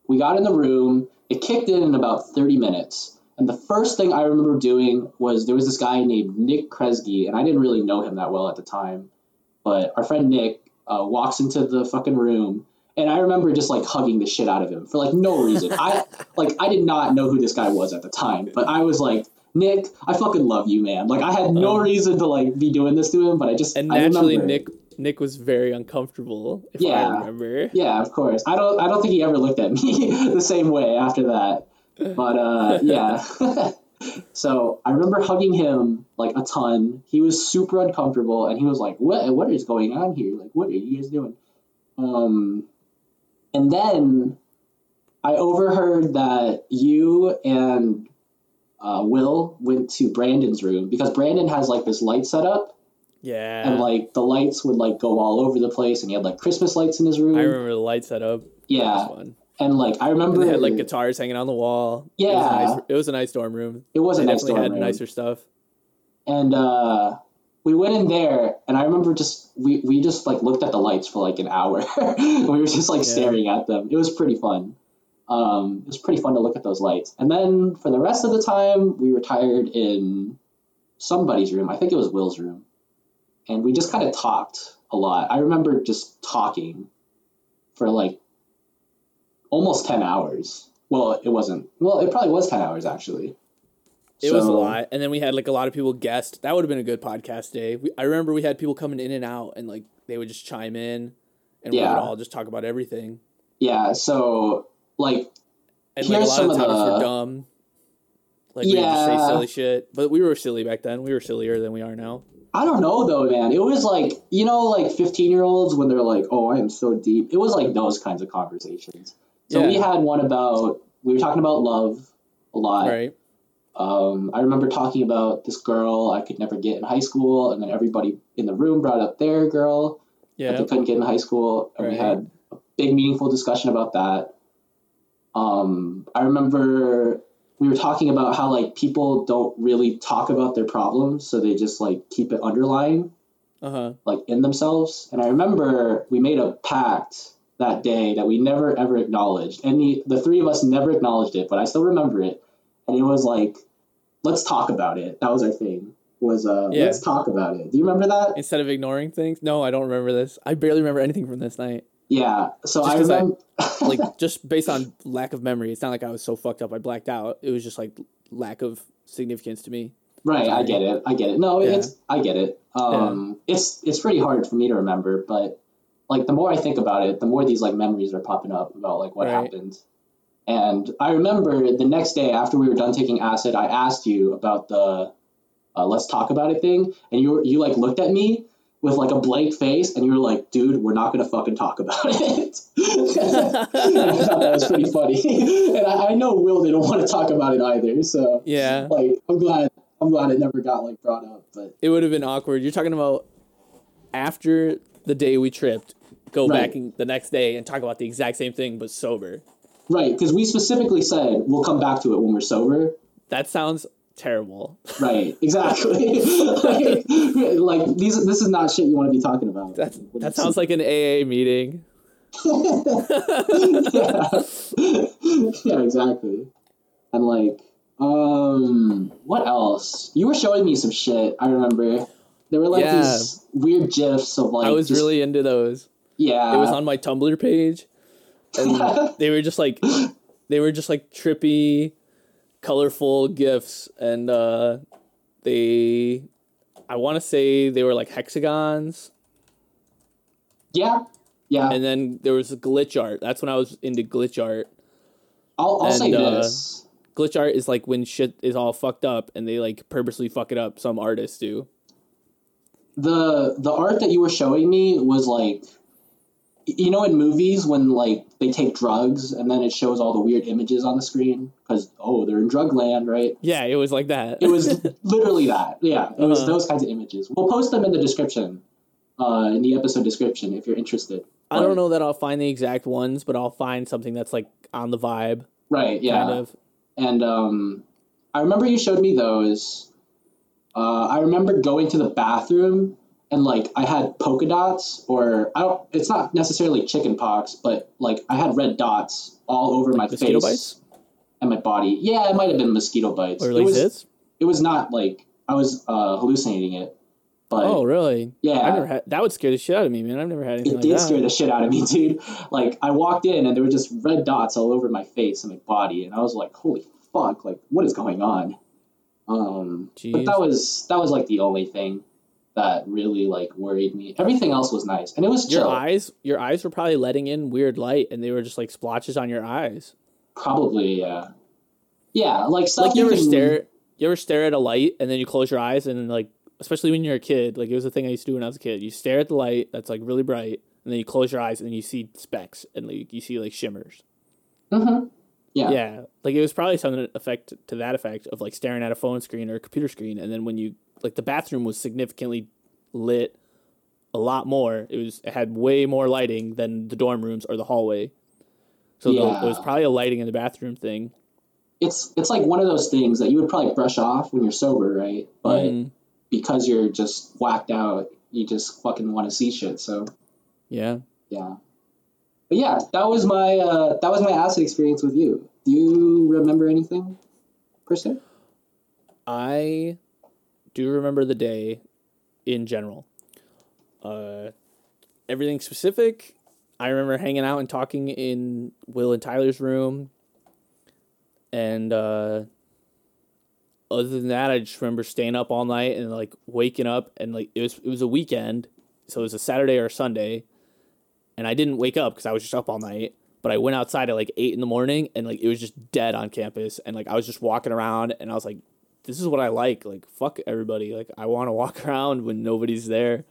we got in the room. It kicked in in about 30 minutes. And the first thing I remember doing was there was this guy named Nick Kresge, and I didn't really know him that well at the time. But our friend Nick uh, walks into the fucking room, and I remember just like hugging the shit out of him for like no reason. I (laughs) like I did not know who this guy was at the time, but I was like, Nick, I fucking love you, man. Like I had no Um, reason to like be doing this to him, but I just And I naturally. Nick Nick was very uncomfortable. If Yeah. I remember. Yeah, of course. I don't. I don't think he ever looked at me (laughs) the same way after that. But uh, yeah. (laughs) so I remember hugging him like a ton. He was super uncomfortable, and he was like, "What? What is going on here? Like, what are you guys doing?" Um, and then I overheard that you and uh, Will went to Brandon's room because Brandon has like this light setup, Yeah. and like the lights would like go all over the place, and he had like Christmas lights in his room. I remember the light setup. Yeah, was fun. And like I remember they had like guitars hanging on the wall. It was, a Yeah. nice, it was a nice dorm room. it was a They nice definitely dorm had room. nicer stuff. and uh we went in there and i remember just we, we just like looked at the lights for like an hour (laughs) we were just like Yeah. staring at them it was pretty fun um it was pretty fun to look at those lights and then for the rest of the time we retired in somebody's room i think it was will's room and we just kind of talked a lot i remember just talking for like almost 10 hours well it wasn't well it probably was 10 hours actually It was a lot, and then we had like a lot of people guest. That would have been a good podcast day. We, I remember we had people coming in and out, and like they would just chime in, and we Yeah. would all just talk about everything. yeah so like And like a lot of times the- we're dumb. Like we would just say silly shit, but we were silly back then. We were sillier than we are now. I don't know though, man. It was like you know, like fifteen year olds when they're like, "Oh, I am so deep." It was like those kinds of conversations. So we had one about we were talking about love a lot. Right? Um, I remember talking about this girl I could never get in high school, and then everybody in the room brought up their girl that they couldn't get in high school, and we had a big meaningful discussion about that. Um, I remember we were talking about how like people don't really talk about their problems, so they just like keep it underlying Uh huh. like in themselves. And I remember we made a pact that day that we never ever acknowledged. And the, the three of us never acknowledged it, but I still remember it. And it was like, let's talk about it. That was our thing. Was uh Yeah. let's talk about it. Do you remember that? Instead of ignoring things. No, I don't remember this. I barely remember anything from this night. Yeah. So Just I- remember (laughs) Like (laughs) just based on lack of memory. It's not like I was so fucked up I blacked out. It was just like lack of significance to me. Right, I get it. I get it. No, Yeah. it's I get it. Um, it's it's pretty hard for me to remember, but like the more I think about it, the more these like memories are popping up about like what Right. happened. And I remember the next day after we were done taking acid, I asked you about the uh, "let's talk about it" thing, and you were, you like looked at me with like a blank face, and you were like, "Dude, we're not gonna fucking talk about it." (laughs) I thought that was pretty funny, (laughs) and I, I know Will didn't want to talk about it either, so Yeah. like I'm glad I'm glad it never got like brought up, but It would have been awkward. You're talking about after the day we tripped, go Right. back in the next day and talk about the exact same thing but sober. right because we specifically said we'll come back to it when we're sober. That sounds terrible. Right, exactly. (laughs) like, like these, this is not shit you want to be talking about. That that sounds like an AA meeting. yeah. (laughs) yeah, exactly. And like, um, what else? You were showing me some shit. I remember there were like Yeah. these weird gifs of like. I was just- really into those. Yeah. It was on my Tumblr page, and (laughs) they were just like they were just like trippy, colorful gifs, and uh, they I want to say they were like hexagons, yeah, yeah. and then there was glitch art. That's when I was into glitch art. I'll, I'll say uh, this. Glitch art is like when shit is all fucked up and they like purposely fuck it up. Some artists do. the the art that you were showing me was like you know in movies when like they take drugs and then it shows all the weird images on the screen because oh they're in drug land right Yeah, it was like that. it was (laughs) literally that yeah it was Uh-huh. those kinds of images we'll post them in the description uh, in the episode description if you're interested I don't know that I'll find the exact ones, but I'll find something that's like on the vibe, right yeah kind of. and um, I remember you showed me those. Uh, I remember going to the bathroom and like I had polka dots, or I don't. It's not necessarily chicken pox, but like I had red dots all over my Mosquito face bites and my body. Yeah, it might have been mosquito bites. or it was. this. It was not like I was uh, hallucinating it, but Oh, really? yeah, I've never had that. Would scare the shit out of me, man. I've never had anything it like did that. scare the shit out of me, (laughs) dude. Like I walked in and there were just red dots all over my face and my body, and I was like, "Holy fuck! Like what is going on?" Um, but that was that was like the only thing that really like worried me. Everything else was nice, and it was your eyes, your eyes were probably letting in weird light, and they were just like splotches on your eyes. Probably, yeah, yeah, like stuff Like you ever can- stare, you ever stare at a light and then you close your eyes and then like especially when you're a kid, like it was a thing I used to do when I was a kid. You stare at the light that's like really bright, and then you close your eyes and you see specks and like you see like shimmers. Mm-hmm. Yeah. Yeah, like it was probably something effect to that effect of like staring at a phone screen or a computer screen, and then when you like the bathroom was significantly lit a lot more. It was it had way more lighting than the dorm rooms or the hallway. So the, Yeah. it was probably a lighting in the bathroom thing. It's it's like one of those things that you would probably brush off when you're sober, right? But Mhm. because you're just whacked out, you just fucking want to see shit. So yeah, yeah. But yeah, that was my uh, that was my acid experience with you. Do you remember anything per se? I do remember the day in general. Uh, everything specific. I remember hanging out and talking in Will and Tyler's room. And uh, other than that, I just remember staying up all night and like waking up and like it was it was a weekend, so it was a Saturday or a Sunday, and I didn't wake up because I was just up all night. But I went outside at like eight in the morning and like it was just dead on campus, and like I was just walking around and I was like, this is what I like. Like fuck everybody. Like I want to walk (laughs) around when nobody's there.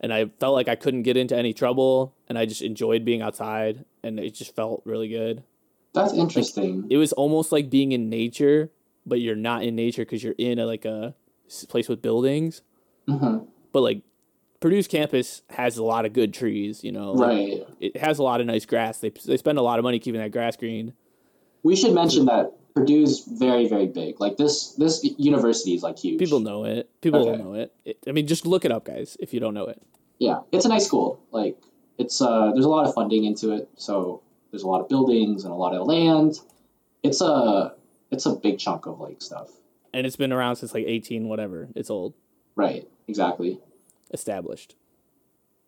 And I felt like I couldn't get into any trouble and I just enjoyed being outside and it just felt really good. That's interesting. It was almost like being in nature, but you're not in nature cuz you're in a like a place with buildings. hmm But like Purdue's campus has a lot of good trees, you know. like, Right. It has a lot of nice grass. They they spend a lot of money keeping that grass green. We should mention that Purdue's very very big. Like this this university is like huge. People know it. People Okay. know it. it. I mean, just look it up, guys, if you don't know it. yeah, it's a nice school. Like it's uh, there's a lot of funding into it, so there's a lot of buildings and a lot of land. It's a it's a big chunk of like stuff. And it's been around since like 18 whatever. It's old. Right, exactly. Established.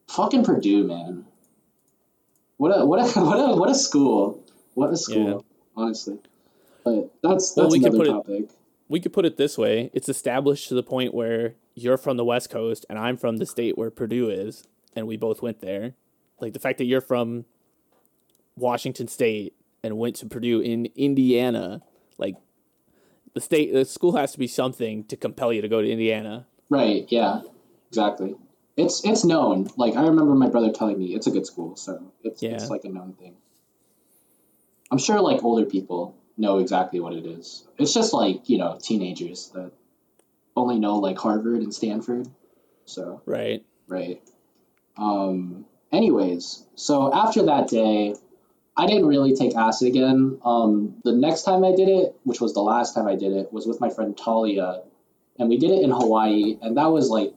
Fucking Purdue, man. What a what a (laughs) what a what a school. What a school, Yeah. honestly. But that's that's Well, we could another put it- topic. we could put it this way it's established to the point where you're from the west coast and i'm from the state where purdue is and we both went there like the fact that you're from washington state and went to purdue in indiana like the state the school has to be something to compel you to go to indiana Right, yeah. Exactly. It's it's known. Like I remember my brother telling me it's a good school, so it's Yeah. it's like a known thing. I'm sure like older people know exactly what it is. It's just like, you know, teenagers that only know like Harvard and Stanford. So, right right. Um anyways, so after that day, I didn't really take acid again. Um the next time I did it, which was the last time I did it, was with my friend Talia, and we did it in Hawaii, and that was like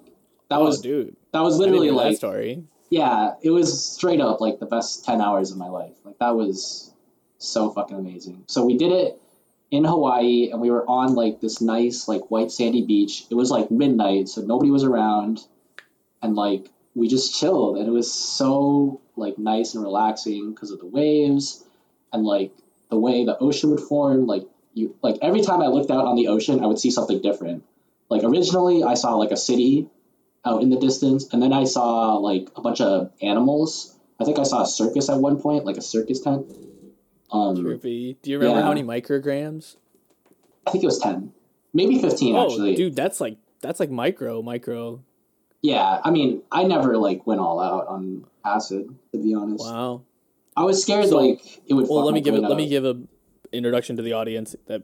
that oh was dude that was literally like story yeah, it was straight up like the best 10 hours of my life. Like that was so fucking amazing. So we did it in Hawaii and we were on like this nice like white sandy beach. It was like midnight, so nobody was around and like we just chilled and it was so like nice and relaxing because of the waves and like the way the ocean would form like you like every time I looked out on the ocean, I would see something different. Like originally I saw like a city out in the distance, and then I saw like a bunch of animals. I think I saw a circus at one point, like a circus tent. Um, Trippy. do you remember how many micrograms I think it was ten, maybe fifteen oh actually. dude that's like that's like micro micro Yeah, I mean, I never like went all out on acid to be honest. wow I was scared So- like it would. Well, let me give it. Let me give a introduction to the audience that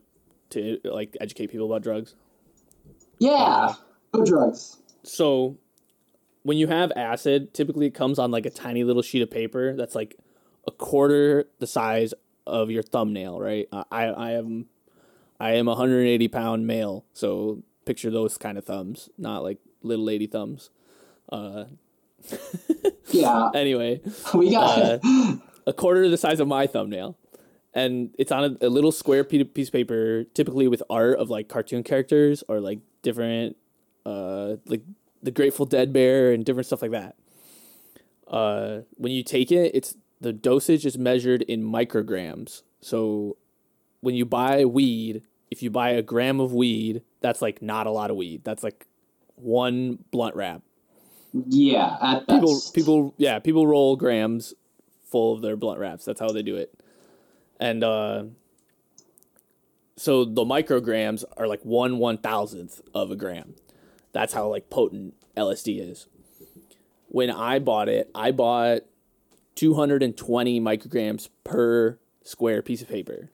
to like educate people about drugs. Yeah, go drugs. So, when you have acid, typically it comes on like a tiny little sheet of paper that's like a quarter the size of your thumbnail, right? Uh, I I am I am a 180 pound male, so picture those kind of thumbs, not like little lady thumbs. Uh, (laughs) Yeah, anyway, (laughs) we got. a quarter of the size of my thumbnail. And it's on a, a little square piece of paper, typically with art of like cartoon characters or like different, uh, like the Grateful Dead bear and different stuff like that. Uh, when you take it, it's the dosage is measured in micrograms. So when you buy weed, if you buy a gram of weed, that's like not a lot of weed. That's like one blunt wrap yeah, at people best. people yeah people roll grams full of their blunt wraps that's how they do it and uh so the micrograms are like one one thousandth of a gram. That's how like potent LSD is. When I bought it, I bought 220 micrograms per square piece of paper.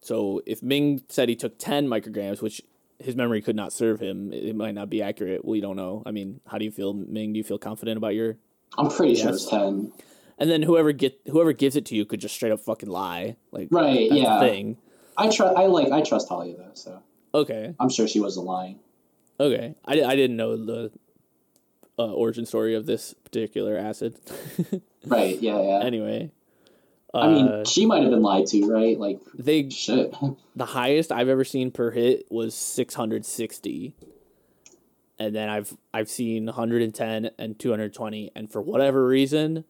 So if Ming said he took 10 micrograms, which his memory could not serve him, it might not be accurate. We don't know. I mean, how do you feel, Ming? Do you feel confident about your? I'm pretty sure it's ten. And then whoever get whoever gives it to you could just straight up fucking lie. Like Right, yeah. thing. I trust. I like. I trust Talia though, so Okay. I'm sure she wasn't lying. Okay, I, I didn't know the uh, origin story of this particular acid. (laughs) Right? Yeah, yeah. anyway, uh, I mean, she might have been lied to, right? Like, they shit. (laughs) the highest I've ever seen per hit was six hundred sixty, and then I've I've seen one hundred and ten and two hundred twenty, and for whatever reason,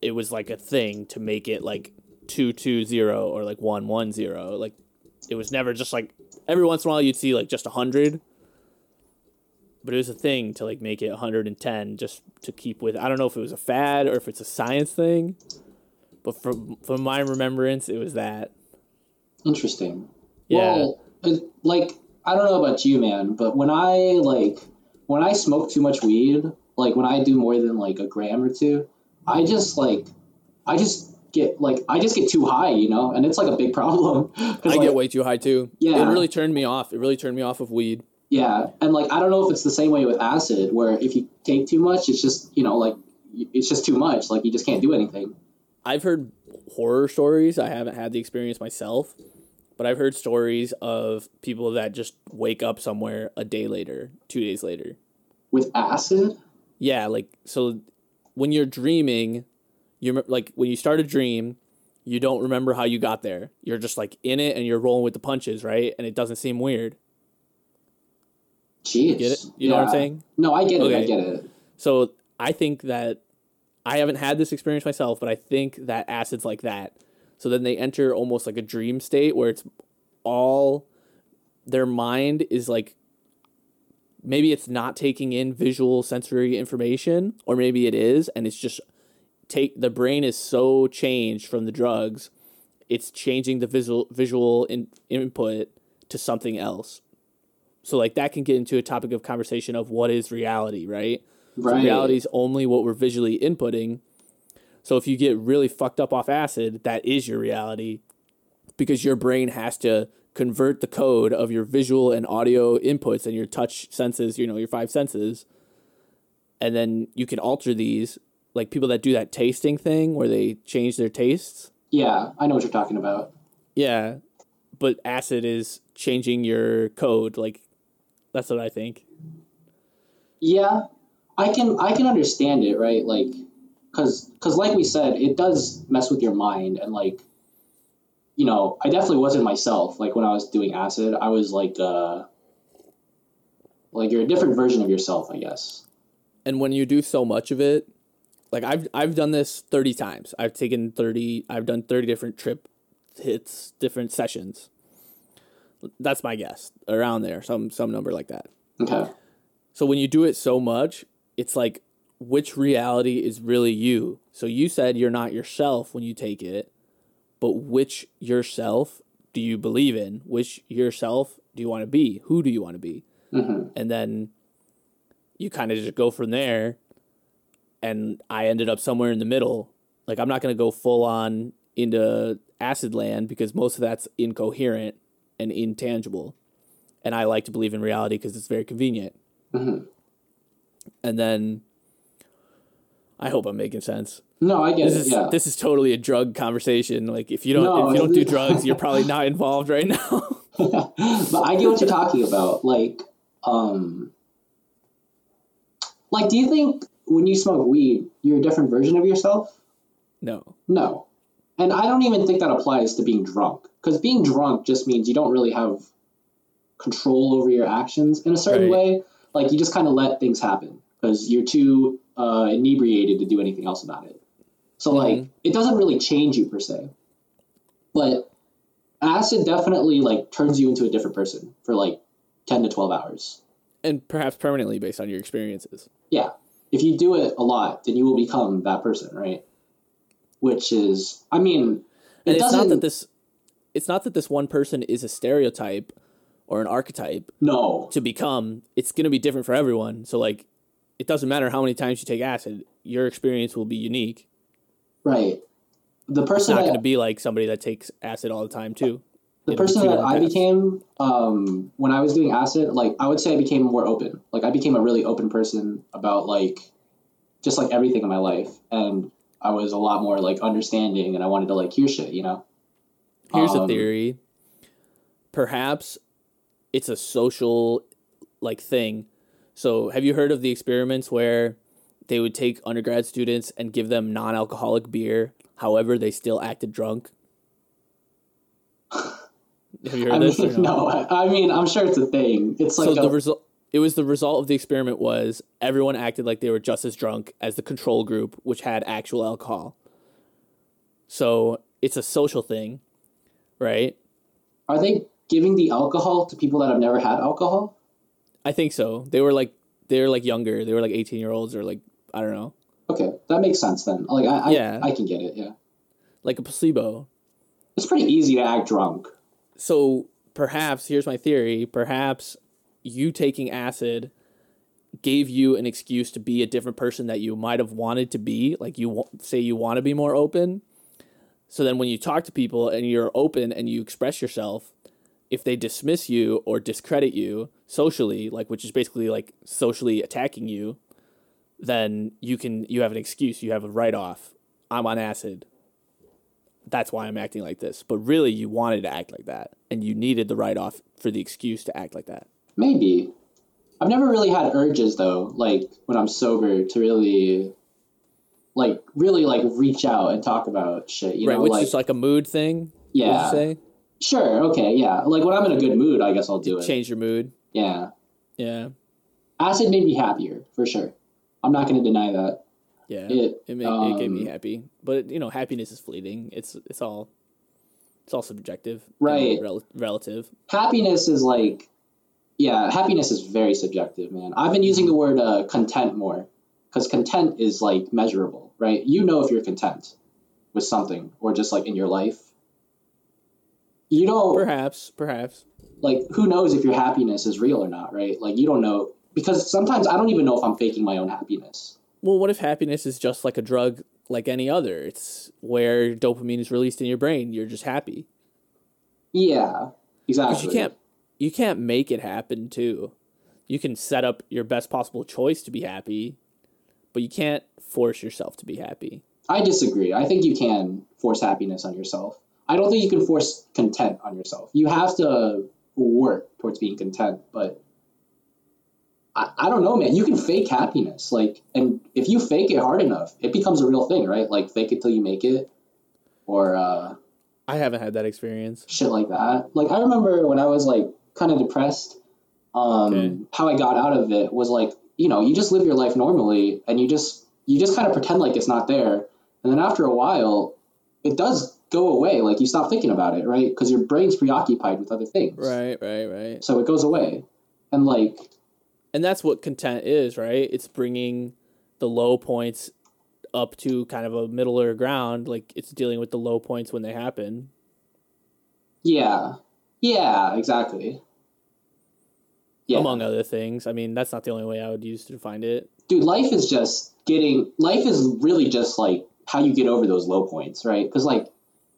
it was like a thing to make it like two two zero or like one one zero. Like it was never just like every once in a while you'd see like just a hundred. But it was a thing to like make it 110 just to keep with. I don't know if it was a fad or if it's a science thing, but from from my remembrance, it was that. Interesting. Yeah. Well, uh, like I don't know about you, man, but when I like when I smoke too much weed, like when I do more than like a gram or two, I just like I just get like I just get too high, you know, and it's like a big (laughs) problem. I like, get way too high too. Yeah. It really turned me off. It really turned me off of weed. Yeah, and like I don't know if it's the same way with acid, where if you take too much, it's just you know like it's just too much. Like you just can't do anything. I've heard horror stories. I haven't had the experience myself, but I've heard stories of people that just wake up somewhere a day later, two days later. With acid, Yeah, like so when you're dreaming, you're like when you start a dream, you don't remember how you got there. You're just like in it and you're rolling with the punches, right? And it doesn't seem weird. Jeez, Get it? You know what I'm saying? No, I get it. I get it. So I think that I haven't had this experience myself, but I think that acids like that. So then they enter almost like a dream state where it's all their mind is like maybe it's not taking in visual sensory information or maybe it is and it's just take the brain is so changed from the drugs it's changing the visual visual in, input to something else so like that can get into a topic of conversation of what is reality right so Right. reality is only what we're visually inputting. So if you get really fucked up off acid, that is your reality because your brain has to convert the code of your visual and audio inputs and your touch senses, you know, your five senses. And then you can alter these like people that do that tasting thing where they change their tastes. Yeah, I know what you're talking about. Yeah. But acid is changing your code like that's what I think. Yeah, I can I can understand it, right? Like, cause cause like we said, it does mess with your mind, and like, you know, I definitely wasn't myself. Like when I was doing acid, I was like, uh, like you're a different version of yourself, I guess. and when you do so much of it like i've i've done this 30 times i've taken 30 i've done 30 different trip hits different sessions that's my guess around there some some number like that. Okay. so when you do it so much it's like which reality is really you? So you said you're not yourself when you take it but which yourself do you believe in? Which yourself do you want to be? Who do you want to be? Hmm and then you kind of just go from there and i ended up somewhere in the middle. Like i'm not going to go full on into acid land because most of that's incoherent and intangible and i like to believe in reality because it's very convenient hmm and then i hope i'm making sense No, I get this it. is yeah. this is totally a drug conversation like if you don't No, if you don't do (laughs) drugs you're probably not involved right now (laughs) but I get what you're talking about. Like, um, like, do you think when you smoke weed, you're a different version of yourself? no No. And I don't even think that applies to being drunk. Because being drunk just means you don't really have control over your actions in a certain Right. way. Like you just kind of let things happen because you're too uh, inebriated to do anything else about it. So like Mhm. it doesn't really change you per se. But acid definitely like turns you into a different person for like 10 to 12 hours. and perhaps permanently based on your experiences Yeah. If you do it a lot, then you will become that person, right? Which is, I mean, and it's doesn't. not that this it's not that this one person is a stereotype or an archetype No. to become. It's going to be different for everyone. So like, it doesn't matter how many times you take acid. Your experience will be unique. Right. The It's person not going to be like somebody that takes acid all the time too. the person that I paths. became um, when I was doing acid, like I would say I became more open. Like I became a really open person about like just like everything in my life, and I was a lot more like understanding, and I wanted to like hear shit, you know. Here's a Um, theory. Perhaps it's a social like thing. So, have you heard of the experiments where they would take undergrad students and give them non-alcoholic beer, however they still acted drunk? (laughs) have you heard I this? mean, no, I, I mean I'm sure it's a thing. It's like so the result it was the result of the experiment was everyone acted like they were just as drunk as the control group which had actual alcohol so it's a social thing right are they giving the alcohol to people that have never had alcohol? i think so they were like they were like younger they were like 18 year olds or like i don't know Okay, that makes sense then. Like I, I, Yeah. I can get it. Yeah, like a placebo it's pretty easy to act drunk. so perhaps here's my theory perhaps you taking acid gave you an excuse to be a different person that you might have wanted to be like you say you want to be more open so then when you talk to people and you're open and you express yourself if they dismiss you or discredit you socially like which is basically like socially attacking you then you can you have an excuse you have a write off i'm on acid that's why I'm acting like this. But really, you wanted to act like that, and you needed the write off for the excuse to act like that. Maybe. I've never really had urges though, like when I'm sober, to really, like, really like reach out and talk about shit. You right, know, which like is like a mood thing. yeah, say sure, okay, yeah. Like when I'm in a good mood, I guess I'll do it. change your mood. Yeah, Yeah, acid made me happier for sure. I'm not going to deny that. yeah. It, It made, it gave me um, happy, but you know, happiness is fleeting. It's it's all it's all subjective, Right. rel- relative. happiness is like yeah happiness is very subjective man i've been using the word uh, content more because content is like measurable right you know if you're content with something or just like in your life you don't Perhaps, perhaps. like who knows if your happiness is real or not right like you don't know because sometimes i don't even know if i'm faking my own happiness Well, what if happiness is just like a drug, like any other? It's where dopamine is released in your brain. You're just happy. yeah exactly Because you can't you can't make it happen too. You can set up your best possible choice to be happy, but you can't force yourself to be happy. I disagree. I think you can force happiness on yourself. I don't think you can force content on yourself. You have to work towards being content, but I, I don't know, man. You can fake happiness. Like, and if you fake it hard enough, it becomes a real thing, right? Like, fake it till you make it, or uh, I haven't had that experience. shit like that. Like, I remember when I was like kind of depressed, um, Okay. how I got out of it was like, you know, you just live your life normally, and you just you just kind of pretend like it's not there, and then after a while, it does go away. Like you stop thinking about it, right? Because your brain's preoccupied with other things, Right, right, right. So it goes away, and like, And that's what content is, right? It's bringing the low points up to kind of a middler ground, like it's dealing with the low points when they happen. yeah, yeah, exactly. Yeah, Among other things. I mean, that's not the only way I would use to find it. dude, life is just getting. Life is really just like how you get over those low points, right? Because like,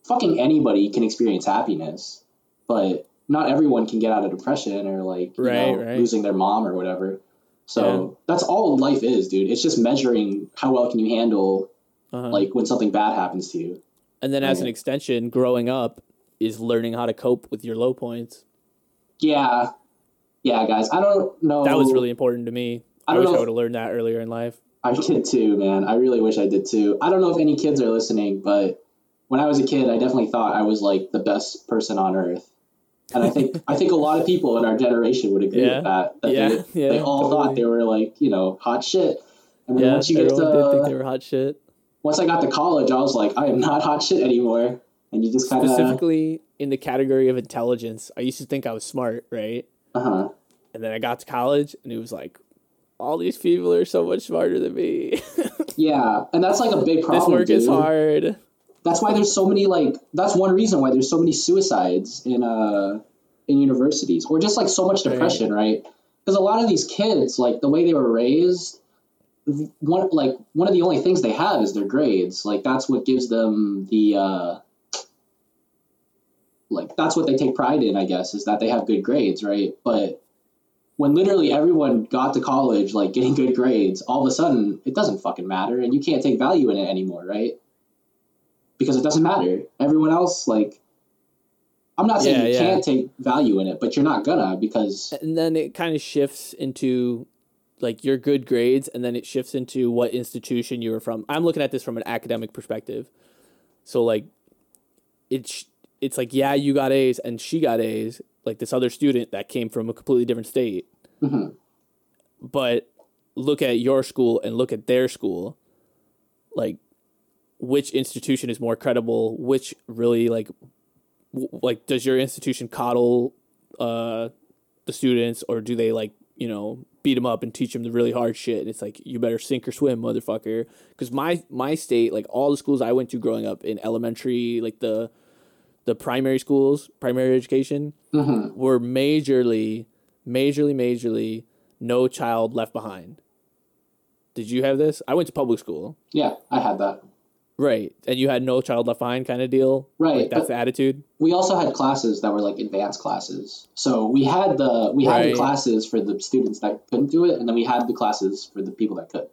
fucking anybody can experience happiness, but not everyone can get out of depression or like you Right, know, right. losing their mom or whatever. So that's all life is, dude. It's just measuring how well can you handle Uh-huh. like when something bad happens to you. and then as an extension, growing up is learning how to cope with your low points. Yeah, yeah, guys. I don't know. That was really important to me. I I, wish know I would have learned that earlier in life. I did too, man. I really wish I did too. I don't know if any kids are listening, but when I was a kid, I definitely thought I was like the best person on earth. And I think I think a lot of people in our generation would agree Yeah. with that. That Yeah, they, yeah, they all thought they were like, you know, hot shit. And then Yeah, once you get everyone did think they were hot shit. once I got to college, I was like, I am not hot shit anymore. And you just kind of Specifically in the category of intelligence, I used to think I was smart, right? Uh huh. And then I got to college and it was like, all these people are so much smarter than me. (laughs) Yeah, and that's like a big problem. this work is hard. that's why there's so many like that's one reason why there's so many suicides in uh in universities or just like so much depression, right? Because a lot of these kids, like the way they were raised, one like one of the only things they have is their grades. Like that's what gives them the uh like that's what they take pride in, I guess, is that they have good grades, right? But when literally everyone got to college like getting good grades, all of a sudden it doesn't fucking matter and you can't take value in it anymore, right? Because it doesn't matter. Everyone else like I'm not saying Yeah, you yeah. can't take value in it, but you're not gonna because and then it kind of shifts into like your good grades and then it shifts into what institution you were from i'm looking at this from an academic perspective so like it's it's like yeah you got a's and she got a's like this other student that came from a completely different state. Mhm. but look at your school and look at their school. Like which institution is more credible? Which really like w- like does your institution coddle uh the students or do they like you know beat them up and teach them the really hard shit? And it's like you better sink or swim motherfucker. Because my my state like all the schools i went to growing up in elementary like the the primary schools primary education Mhm. were majorly majorly majorly no child left behind did you have this i went to public school yeah, I had that. right and you had no child left behind kind of deal Right, like that's the attitude We also had classes that were like advanced classes. So we had the we had the classes for the students that couldn't do it, and then we had the classes for the people that could.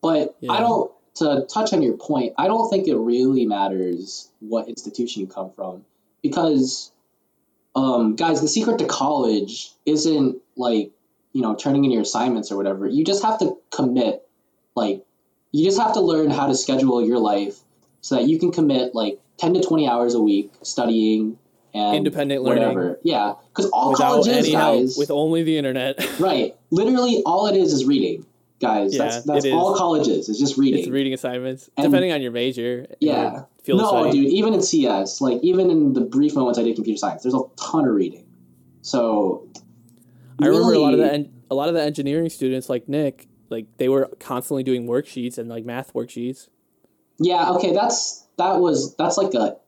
But Yeah. I don't to touch on your point, I don't think it really matters what institution you come from. Because um guys, the secret to college isn't like, you know, turning in your assignments or whatever. You just have to commit like you just have to learn how to schedule your life so that you can commit like 10 to 20 hours a week studying and Independent learning. whatever. Yeah, because all without college is, any help guys, with only the internet (laughs) right? Literally, all it is is reading, guys. Yeah, that's that's all colleges. It's just reading. it's reading assignments And- depending on your major Yeah. your no, study. dude. Even in CS, like even in the brief moments I did computer science, there's a ton of reading. So I remember a lot of the en- a lot of the engineering students like Nick, like they were constantly doing worksheets and like math worksheets. Yeah, okay, that's that was that's like a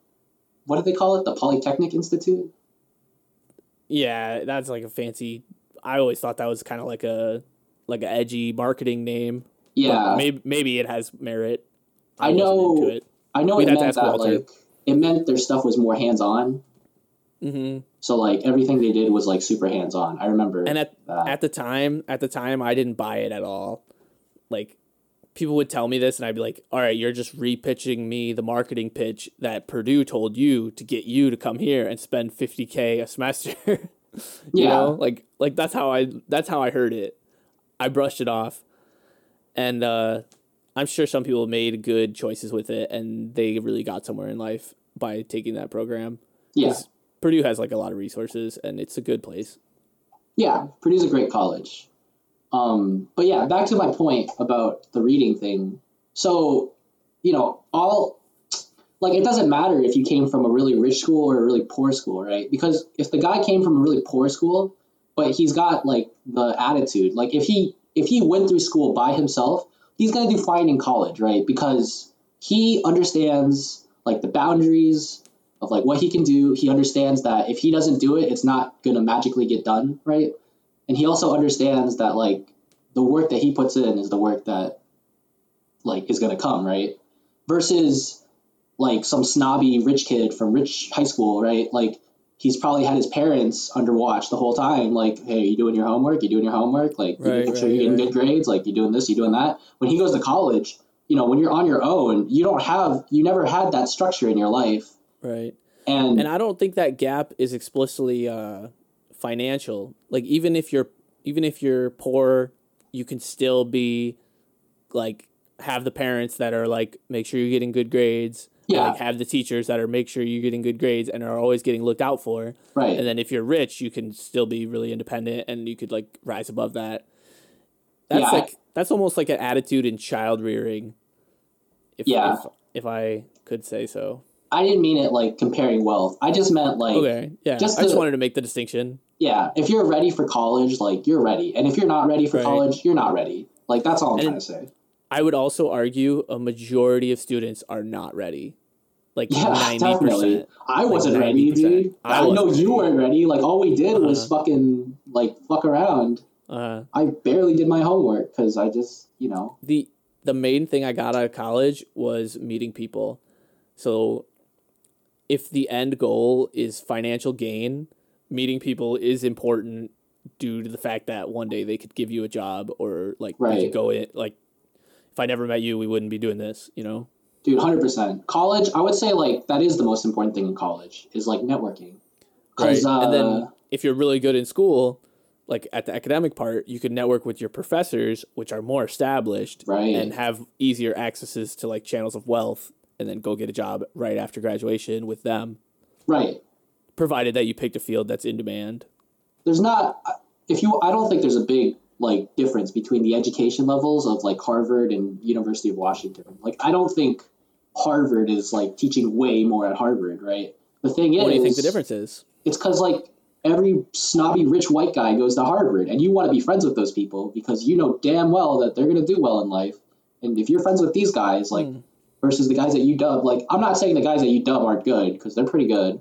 what do they call it? The Polytechnic Institute. Yeah, that's like a fancy. I always thought that was kind of like a like an edgy marketing name. Yeah, maybe maybe it has merit. I wasn't know- it. I know we'd it meant that Walter. like it meant their stuff was more hands on. hmm So like everything they did was like super hands on. I remember And at that. at the time, at the time, I didn't buy it at all. Like people would tell me this, and I'd be like, "All right, you're just repitching me the marketing pitch that Purdue told you to get you to come here and spend 50k a semester." (laughs) you Yeah. know, like like that's how I that's how I heard it. I brushed it off, and uh, I'm sure some people made good choices with it, and they really got somewhere in life by taking that program. yeah, 'Cause Purdue has like a lot of resources, and it's a good place. yeah. Purdue's a great college. Um, but yeah, back to my point about the reading thing. So, you know, all like it doesn't matter if you came from a really rich school or a really poor school, right? Because if the guy came from a really poor school, but he's got like the attitude, like if he if he went through school by himself, he's gonna do fine in college, right? Because he understands like the boundaries of like what he can do. He understands that if he doesn't do it, it's not gonna magically get done, right? And he also understands that like the work that he puts in is the work that like is gonna come, right? Versus like some snobby rich kid from rich high school, right? Like he's probably had his parents under watch the whole time. Like, hey, you doing your homework? You doing your homework? Like, you Right, making sure right, you're getting right. good grades? Like, you doing this? You doing that? When he goes to college, you know, when you're on your own, you don't have, you never had that structure in your life, Right. and, and I don't think that gap is explicitly uh, financial. Like even if you're even if you're poor, you can still be like have the parents that are like make sure you're getting good grades. Yeah. like have the teachers that are make sure you're getting good grades and are always getting looked out for. right, And then if you're rich, you can still be really independent and you could like rise above that. That's Yeah, like that's almost like an attitude in child rearing. If, Yeah. if if I could say so. I didn't mean it like comparing wealth. I just meant like, Okay. Yeah. just I just the- wanted to make the distinction. yeah, if you're ready for college, like you're ready, and if you're not ready for Right. college, you're not ready. Like that's all I'm And- trying to say. I would also argue a majority of students are not ready. Like Yeah, (laughs) ninety definitely. percent. I wasn't ready, 90%. dude. I I, know you weren't ready. Like all we did was Uh-huh. fucking like fuck around. Uh, I barely did my homework because I just, you know, the the main thing I got out of college was meeting people. So if the end goal is financial gain, meeting people is important due to the fact that one day they could give you a job or like you Right. could go in like if I never met you, we wouldn't be doing this, you know? dude, hundred percent. College, I would say like that is the most important thing in college is like networking. and uh, then if you're really good in school, like at the academic part, you can network with your professors, which are more established, Right. and have easier accesses to like channels of wealth, and then go get a job right after graduation with them, right. provided that you picked a field that's in demand. there's not if you i don't think there's a big like difference between the education levels of like harvard and university of washington like i don't think harvard is like teaching way more at harvard right the thing is What do you think the difference is? it's because like every snobby rich white guy goes to harvard and you want to be friends with those people because you know damn well that they're going to do well in life and if you're friends with these guys like Hmm. versus the guys at uw like i'm not saying the guys at uw aren't good because they're pretty good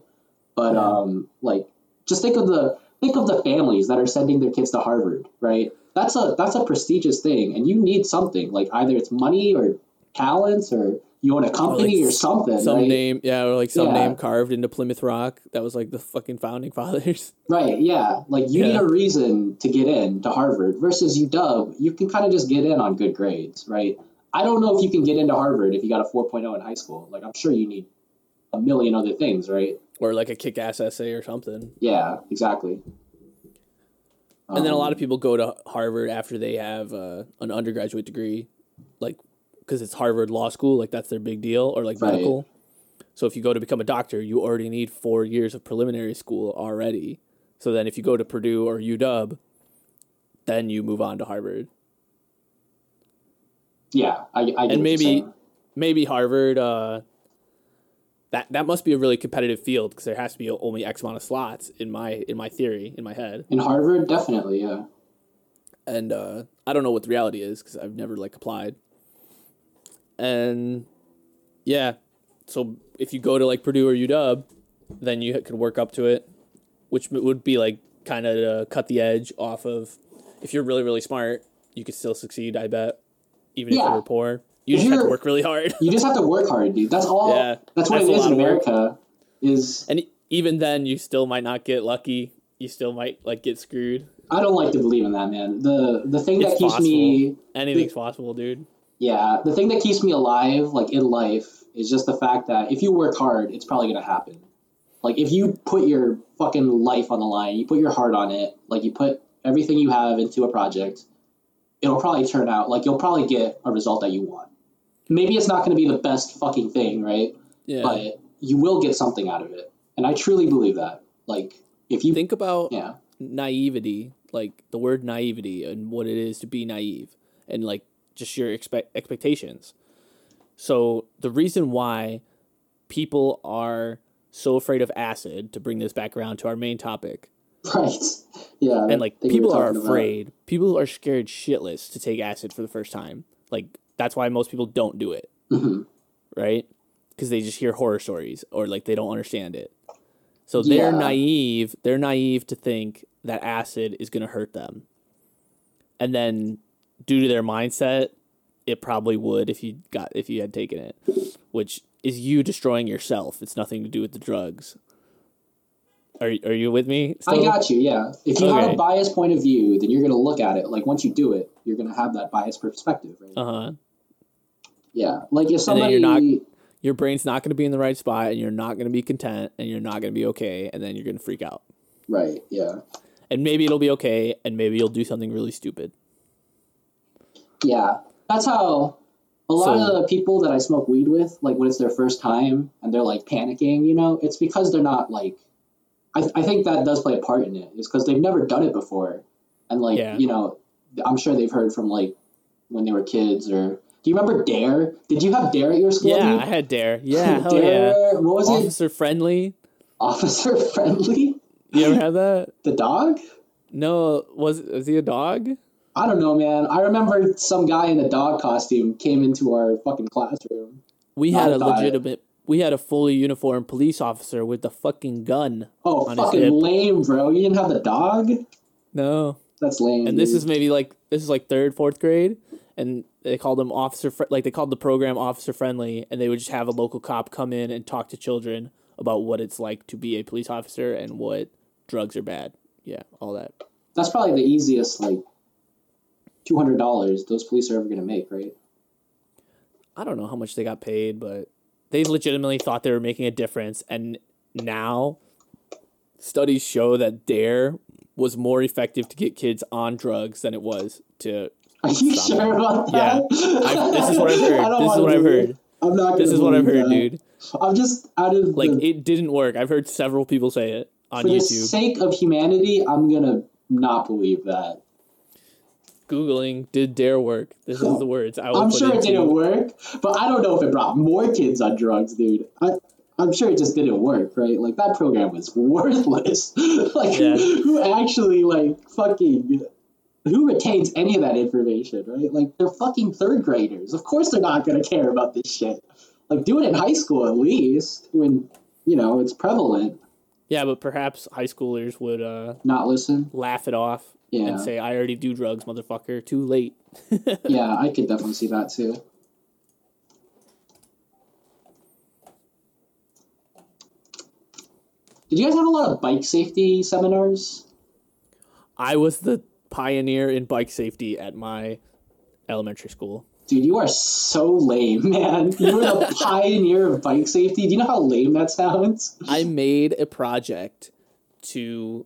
but Yeah. um like just think of the think of the families that are sending their kids to harvard right that's a that's a prestigious thing and you need something like either it's money or talents or you own a company or, something Some right name, yeah, or like some Yeah. name carved into Plymouth Rock. That was like the fucking founding (laughs) fathers. Right, yeah. Like you need a reason to get in to Harvard versus UW, you can kind of just get in on good grades, right? I don't know if you can get into Harvard if you got a 4.0 in high school. Like I'm sure you need a million other things, right? or like a kick-ass essay or something. Yeah, exactly. And then a Um, lot of people go to Harvard after they have uh, an undergraduate degree, like because it's Harvard Law School, like that's their big deal, or like Right. medical. So if you go to become a doctor, you already need four years of preliminary school already. So then if you go to Purdue or UW, then you move on to Harvard. yeah, I, I and maybe maybe Harvard. Uh, that that must be a really competitive field because there has to be only X amount of slots in my in my theory in my head. in Harvard, definitely, yeah. and uh, I don't know what the reality is because I've never like applied. And yeah, so if you go to like Purdue or UW, then you could work up to it, which would be like kind of cut the edge off of. If you're really really smart, you could still succeed. I bet, even if you're poor, you If just have to work really hard. You just have to work hard, dude. That's all. Yeah, that's what that's it is in. America. Is and even then, you still might not get lucky. You still might like get screwed. I don't like to believe in that, man. The the thing that It's keeps me Anything's possible, dude. Yeah, the thing that keeps me alive, like in life, is just the fact that if you work hard, it's probably gonna happen. Like if you put your fucking life on the line, you put your heart on it, like you put everything you have into a project, it'll probably turn out like you'll probably get a result that you want. Maybe it's not gonna be the best fucking thing, right? Yeah. But you will get something out of it, and I truly believe that. Like if you, Think about yeah, naivety, like the word naivety and what it is to be naive, and like just your expect expectations. So the reason why people are so afraid of acid, to bring this back around to our main topic, right, yeah, and like I think we were people are talking about- afraid, people are scared shitless to take acid for the first time. Like that's why most people don't do it, Mhm. right? Because they just hear horror stories or like they don't understand it. So they're Yeah. naive. They're naive to think that acid is going to hurt them. And then due to their mindset, it probably would if you got if you had taken it, which is you destroying yourself. It's nothing to do with the drugs. Are are you with me? I got you. Yeah. If you have a biased point of view, then you're going to look at it like once you do it, you're going to have that biased perspective, right? Uh-huh. Yeah. Like if somebody, you're not- Your brain's not going to be in the right spot and you're not going to be content and you're not going to be okay and then you're going to freak out. right? Yeah. And maybe it'll be okay and maybe you'll do something really stupid. Yeah. That's how a lot So- of the people that I smoke weed with, like when it's their first time and they're like panicking, you know, it's because they're not like. I, I think that does play a part in it. Is because they've never done it before, and like Yeah. you know, I'm sure they've heard from like when they were kids or. Do you remember Dare? Did you have Dare at your school? Yeah. I had Dare. Yeah, hell yeah. Dare. What was it? Officer friendly. Officer friendly. You ever had that? The dog? No, was was he a dog? I don't know, man. I remember some guy in a dog costume came into our fucking classroom. We had a legitimate. We had a fully uniformed police officer with the fucking gun. Oh, On his fucking lame, bro. You didn't have the dog? No, That's lame. and this is maybe like this is like third, fourth grade, and they called them officer fr- like they called the program officer friendly, and they would just have a local cop come in and talk to children about what it's like to be a police officer and what drugs are bad. Yeah, all that. That's probably the easiest, like, two hundred dollars those police are ever gonna make, right? I don't know how much they got paid, but they legitimately thought they were making a difference. And now studies show that DARE was more effective to get kids on drugs than it was to. Are you Stop sure it. about Yeah. that? I, this is what I've (laughs) heard. This is what I've heard. I'm not. This is what I've heard, that. dude. I'm just out of Like the, it didn't work. I've heard several people say it on YouTube. for the sake of humanity. I'm gonna not believe that. Googling did DARE work? This is the words I I'm sure it into- didn't work, but I don't know if it brought more kids on drugs, dude. I, I'm sure it just didn't work, right? Like that program was (laughs) worthless. (laughs) like Yeah. who actually like fucking who retains any of that information, right? Like they're fucking third graders. Of course they're not gonna care about this shit. Like do it in high school at least when you know it's prevalent. Yeah, but perhaps high schoolers would uh, Not listen. laugh it off Yeah. and say, "I already do drugs, motherfucker. Too late." (laughs) yeah, I could definitely see that too. Did you guys have a lot of bike safety seminars? I was the pioneer in bike safety at my elementary school. Dude, you are so lame, (laughs) man. You were the (laughs) pioneer of bike safety. Do you know how lame that sounds? I made a project to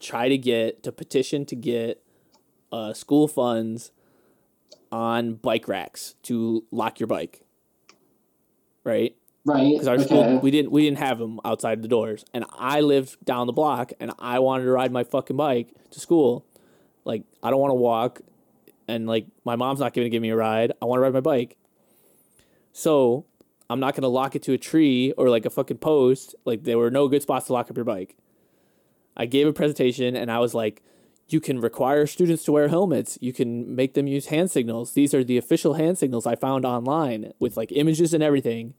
try to get to petition to get uh, school funds on bike racks to lock your bike. Right? Right. because our okay. school we didn't we didn't have them outside the doors, and I lived down the block, and I wanted to ride my fucking bike to school. Like I don't want to walk, and like my mom's not going to give me a ride. I want to ride my bike, so I'm not going to lock it to a tree or like a fucking post. Like there were no good spots to lock up your bike. I gave a presentation, and I was like. You can require students to wear helmets. You can make them use hand signals. These are the official hand signals I found online with like images and everything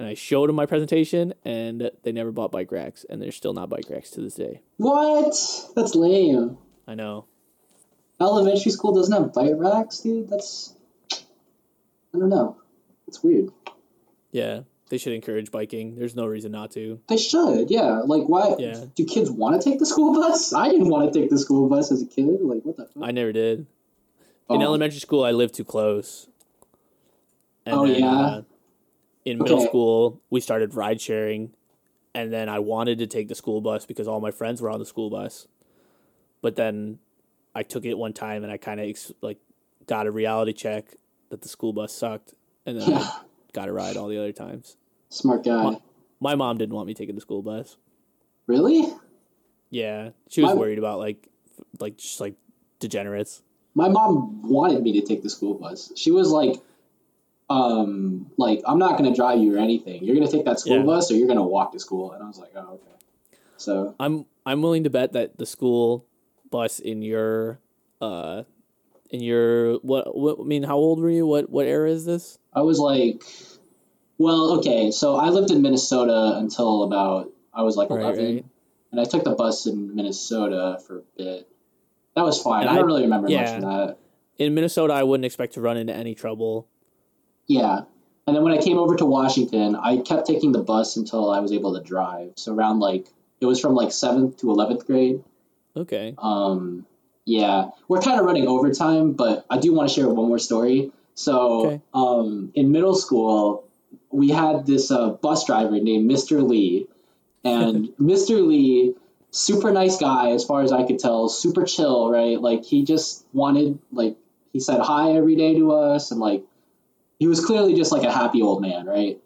and I showed them my presentation, and they never bought bike racks, and they're still not bike racks to this day. What? That's lame. I know. Elementary school doesn't have bike racks, dude. That's I don't know. It's weird. Yeah, they should encourage biking. There's no reason not to. They should, yeah. Like, why Yeah. do kids want to take the school bus? I didn't want to take the school bus as a kid. Like, what the fuck? I never did. In Oh. elementary school, I lived too close. And Oh, yeah? uh, in middle Okay. school, we started ride sharing, and then I wanted to take the school bus because all my friends were on the school bus. But then I took it one time, and I kind of ex- like got a reality check that the school bus sucked, and then Yeah. I got a ride all the other times. Smart guy. My- My mom didn't want me taking the school bus. Really? Yeah, she was My- worried about like, like just like degenerates. My mom wanted me to take the school bus. She was like, um, like, I'm not gonna drive you or anything. You're gonna take that school Yeah. bus or you're gonna walk to school. And I was like, oh, okay. So I'm I'm willing to bet that the school bus in your uh in your what what I mean how old were you? What what era is this? I was like, well, okay. So I lived in Minnesota until about I was like 11, right. and I took the bus in Minnesota for a bit. That was fine. And I don't really remember much yeah. of that. In Minnesota, I wouldn't expect to run into any trouble. Yeah. And then when I came over to Washington, I kept taking the bus until I was able to drive. So around like it was from like seventh to eleventh grade. Okay. Um, yeah, we're kind of running overtime, but I do want to share one more story. So, Okay. um, in middle school, we had this uh, bus driver named Mr. Lee, and (laughs) Mr. Lee, super nice guy as far as I could tell, super chill, right? Like he just wanted, like he said hi every day to us, and like he was clearly just like a happy old man, right?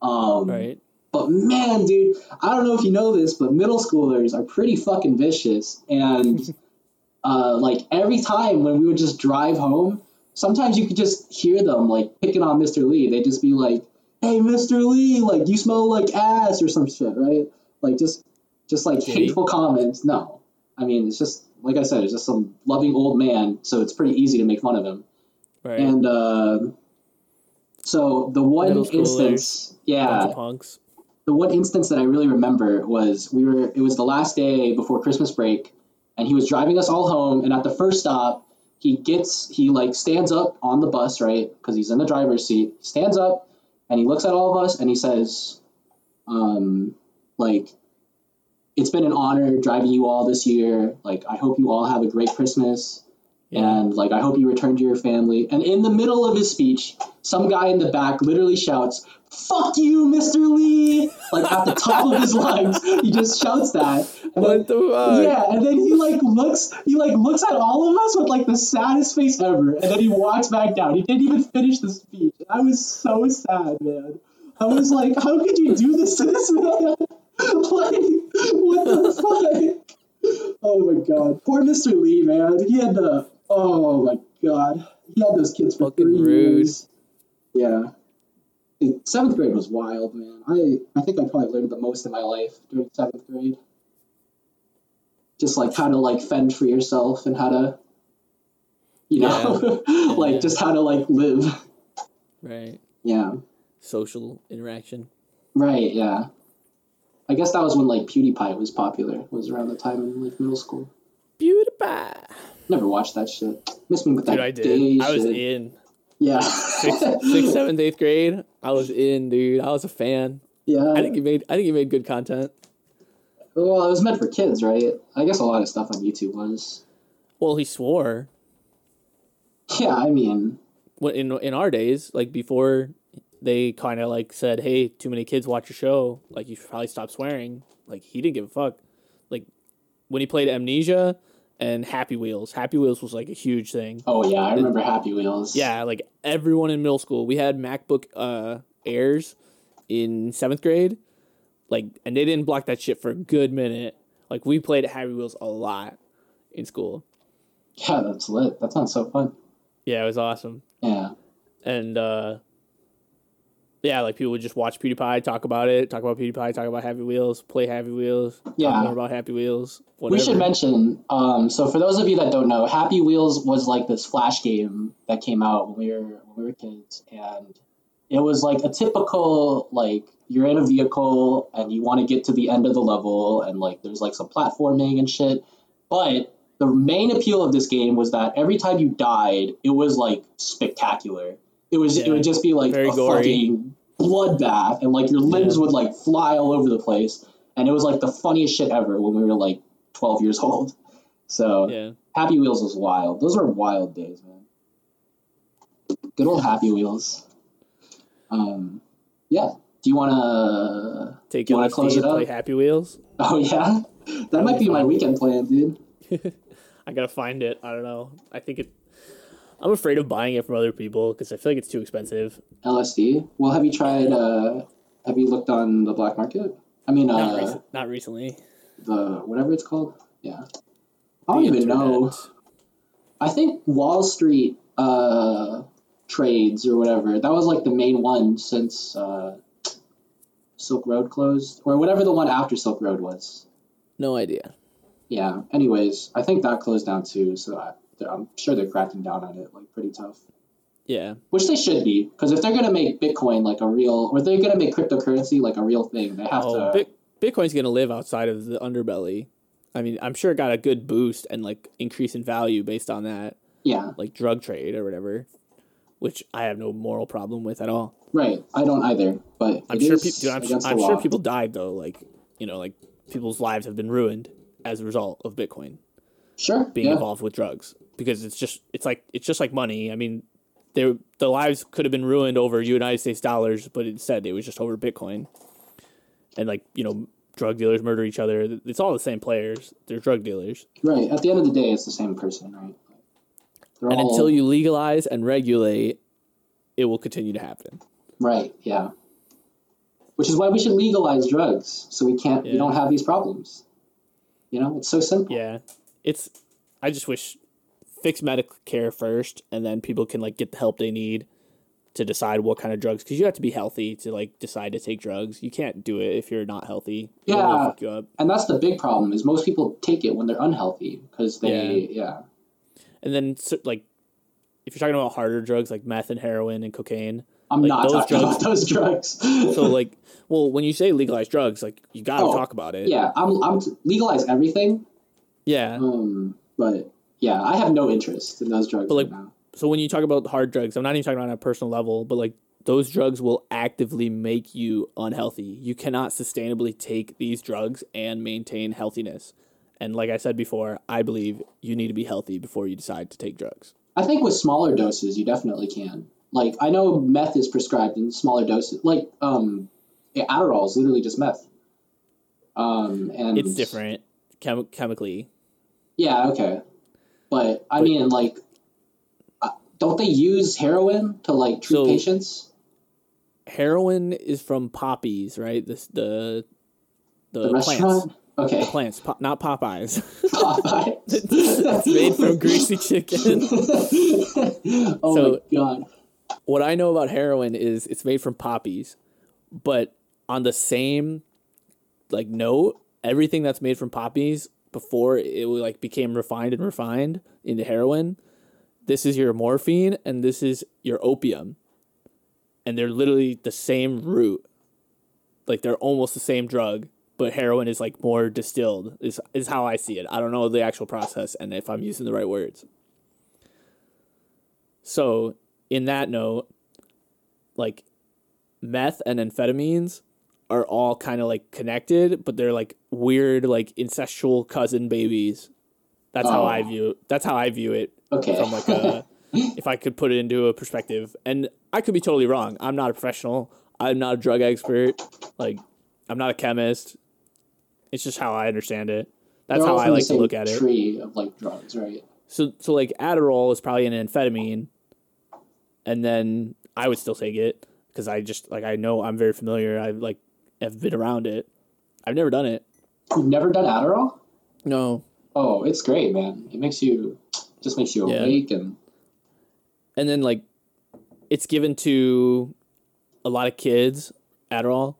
Um, Right. But man, dude, I don't know if you know this, but middle schoolers are pretty fucking vicious. And (laughs) uh, like every time when we would just drive home, sometimes you could just hear them like picking on Mr. Lee. They'd just be like, "Hey, Mr. Lee, like you smell like ass" or some shit, right? Like just just like he? hateful comments. No, I mean it's just like I said, it's just some loving old man, so it's pretty easy to make fun of him. Right. And uh, so the one instance, yeah, punks. The one instance that I really remember was we were it was the last day before Christmas break, and he was driving us all home. And at the first stop, he gets he like stands up on the bus right because he's in the driver's seat. He stands up and he looks at all of us and he says, um, like, it's been an honor driving you all this year. Like, I hope you all have a great Christmas. And mm. like, I hope you return to your family. And in the middle of his speech, some guy in the back literally shouts, "Fuck you, Mr. Lee!" Like at the top of his lungs, he just shouts that. And then- What the fuck? yeah, and then he like looks, he like looks at all of us with like the saddest face ever, and then he walks back down. He didn't even finish the speech. I was so sad, man. I was like, how could you do this to this man? (laughs) like, what the fuck? Oh my god, poor Mr. Lee, man. He had the, oh my god, he had those kids for Fucking three rude. years. Yeah. Dude, Seventh grade was wild, man. I, I think I probably learned the most in my life during seventh grade just like how to like fend for yourself and how to you know (laughs) like Yeah. just how to like live Right. yeah Social interaction. right yeah i guess that was when like pewdiepie was popular was around the time in like middle school Beautiful. Never watched that shit miss me with that Dude, I did. I was shit. in yeah sixth, sixth, seventh, eighth grade. I was in, dude. I was a fan. yeah I think you made. I think you made good content. well it was meant for kids right i guess a lot of stuff on youtube was Well, he swore. yeah i mean When in in our days, like before, they kind of like said, "Hey, too many kids watch your show. Like you should probably stop swearing." Like he didn't give a fuck. Like when he played Amnesia and Happy Wheels. Happy Wheels was like a huge thing. oh yeah i remember happy wheels Yeah, like everyone in middle school. We had MacBook uh Airs in seventh grade, like, and they didn't block that shit for a good minute. Like we played Happy Wheels a lot in school. yeah that's lit that sounds so fun Yeah, it was awesome. yeah And uh yeah, like people would just watch PewDiePie, talk about it, talk about PewDiePie, talk about Happy Wheels, play Happy Wheels, Yeah. talk more about Happy Wheels. Whatever. We should mention. Um, so for those of you that don't know, Happy Wheels was like this flash game that came out when we were when we were kids, and it was like a typical like you're in a vehicle and you want to get to the end of the level, and like there's like some platforming and shit. But the main appeal of this game was that every time you died, it was like spectacular. It was it would just be like Very a gory. fucking bloodbath, and like your limbs Yeah. would like fly all over the place, and it was like the funniest shit ever when we were like 12 years (laughs) old. So Yeah. Happy Wheels was wild. Those were wild days, man. Good old Happy Wheels. Um, yeah. Do you want to? Take Do you wanna close it up? play Happy Wheels. Oh yeah, that might be my weekend plan, dude. (laughs) I gotta find it. I don't know. I think it. I'm afraid of buying it from other people because I feel like it's too expensive. LSD. Well, have you tried? Uh, have you looked on the black market? I mean, Not, uh, recent, not recently. the whatever it's called. Yeah. I don't even know. I think Wall Street uh, trades or whatever. That was like the main one since uh, Silk Road closed, or whatever the one after Silk Road was. No idea. Yeah. Anyways, I think that closed down too. So I, I'm sure they're cracking down on it like pretty tough. Yeah. Which they should be, because if they're gonna make Bitcoin like a real, or they're gonna make cryptocurrency like a real thing, they have Oh, to. Bit- Bitcoin's gonna live outside of the underbelly. I mean, I'm sure it got a good boost and like increase in value based on that, yeah. like drug trade or whatever, which I have no moral problem with at all. Right. I don't either, but I'm sure people. I'm, I'm sure people died though. Like you know, like people's lives have been ruined as a result of Bitcoin Sure. being yeah. involved with drugs because it's just it's like it's just like money. I mean, their the lives could have been ruined over United States dollars, but instead it was just over Bitcoin. And like you know, drug dealers murder each other. It's all the same players. They're drug dealers. Right. At the end of the day, it's the same person, right? They're And all- until you legalize and regulate, it will continue to happen. Right. Yeah. Which is why we should legalize drugs, so we can't. We don't have these problems. You know, it's so simple. Yeah, it's. I just wish fix medical care first, and then people can like get the help they need to decide what kind of drugs because you have to be healthy to like decide to take drugs. You can't do it if you're not healthy. Yeah. fuck you up. And that's the big problem is most people take it when they're unhealthy because they yeah. And then so, like if you're talking about harder drugs like meth and heroin and cocaine, I'm Like, not those talking drugs- about (laughs) those drugs. so like well when you say legalize drugs like you got to Oh, talk about it. yeah, I'm I'm legalize everything. Yeah. Um, but yeah, I have no interest in those drugs But, like, right now. So when you talk about hard drugs, I'm not even talking about on a personal level, but like those drugs will actively make you unhealthy. You cannot sustainably take these drugs and maintain healthiness. And like I said before, I believe you need to be healthy before you decide to take drugs. I think with smaller doses, you definitely can. Like I know meth is prescribed in smaller doses. Like um, Adderall is literally just meth. Um, and It's different chem- chemically. Yeah, okay, but I But- mean, like, uh, don't they use heroin to like treat So- patients? Heroin is from poppies, right? This the the, The plants. restaurant. Okay, Plants, po- not Popeyes. Popeye. it's (laughs) made from greasy chicken. (laughs) oh So- my god. what I know about heroin is it's made from poppies, but on the same like note, everything that's made from poppies before it like became refined and refined into heroin, this is your morphine and this is your opium. And they're literally the same root. Like they're almost the same drug, but heroin is like more distilled. Is is how I see it. I don't know the actual process and if I'm using the right words. So, in that note, like meth and amphetamines are all kind of like connected, but they're like weird, like incestual cousin babies. That's how I Oh. view. That's how I view it Okay. from like a, (laughs) if I could put it into a perspective. And I could be totally wrong. I'm not a professional. I'm not a drug expert. Like, I'm not a chemist. It's just how I understand it. That's They're how I like to look at it. Tree of like drugs, right? So so like Adderall is probably an amphetamine, and then I would still take it because I just like I know I'm very familiar. I like have been around it. I've never done it. You've never done Adderall? No. Oh, it's great, man. It makes you just makes you Yeah. awake and And then like, it's given to a lot of kids Adderall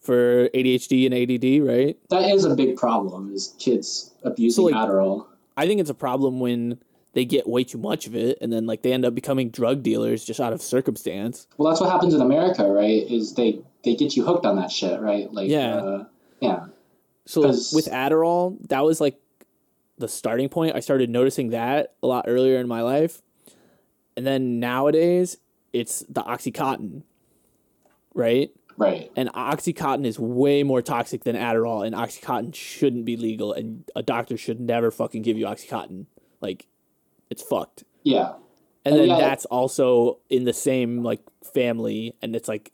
for ADHD and ADD, right? that is a big problem. Is kids abusing like- Adderall? I think it's a problem when they get way too much of it and then like they end up becoming drug dealers just out of circumstance. Well, that's what happens in America, right? Is they they get you hooked on that shit, right? Like, Yeah. uh, yeah. So 'Cause- with Adderall, that was like the starting point. I started noticing that a lot earlier in my life. And then nowadays, it's the Oxycontin, right? Right. And Oxycontin is way more toxic than Adderall, and Oxycontin shouldn't be legal, and a doctor should never fucking give you Oxycontin. Like, it's fucked. Yeah. And Oh, then yeah. that's also in the same like family, and it's like,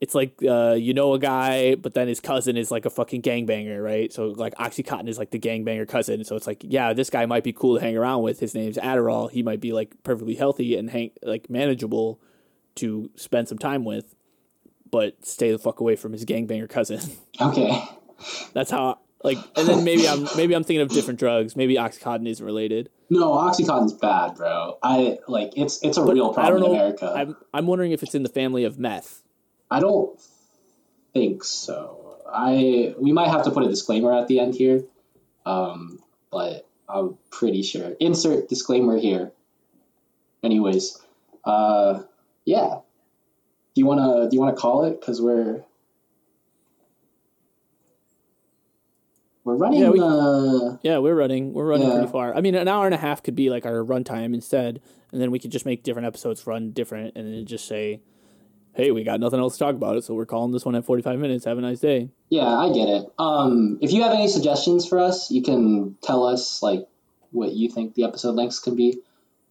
it's like uh, you know a guy, but then his cousin is like a fucking gangbanger, right? So like OxyContin is like the gangbanger cousin. So it's like, yeah, this guy might be cool to hang around with. His name's Adderall. He might be like perfectly healthy and hang like manageable to spend some time with, but stay the fuck away from his gangbanger cousin. (laughs) Okay. that's how like, and then maybe I'm maybe I'm thinking of different drugs. Maybe OxyContin isn't related. No, OxyContin's bad, bro. I like it's it's a But real I problem don't in. America. I'm I'm wondering if it's in the family of meth. I don't think so. I we might have to put a disclaimer at the end here, um, but I'm pretty sure. Insert disclaimer here. Anyways, uh, yeah. Do you wanna do you wanna call it? Cause we're we're running. Yeah, we- uh, Yeah, we're running. We're running Yeah. pretty far. I mean, an hour and a half could be like our runtime instead, and then we could just make different episodes run different, and then just say, "Hey, we got nothing else to talk about it, so we're calling this one at forty-five minutes. Have a nice day." yeah, I get it. Um, if you have any suggestions for us, you can tell us like what you think the episode lengths can be.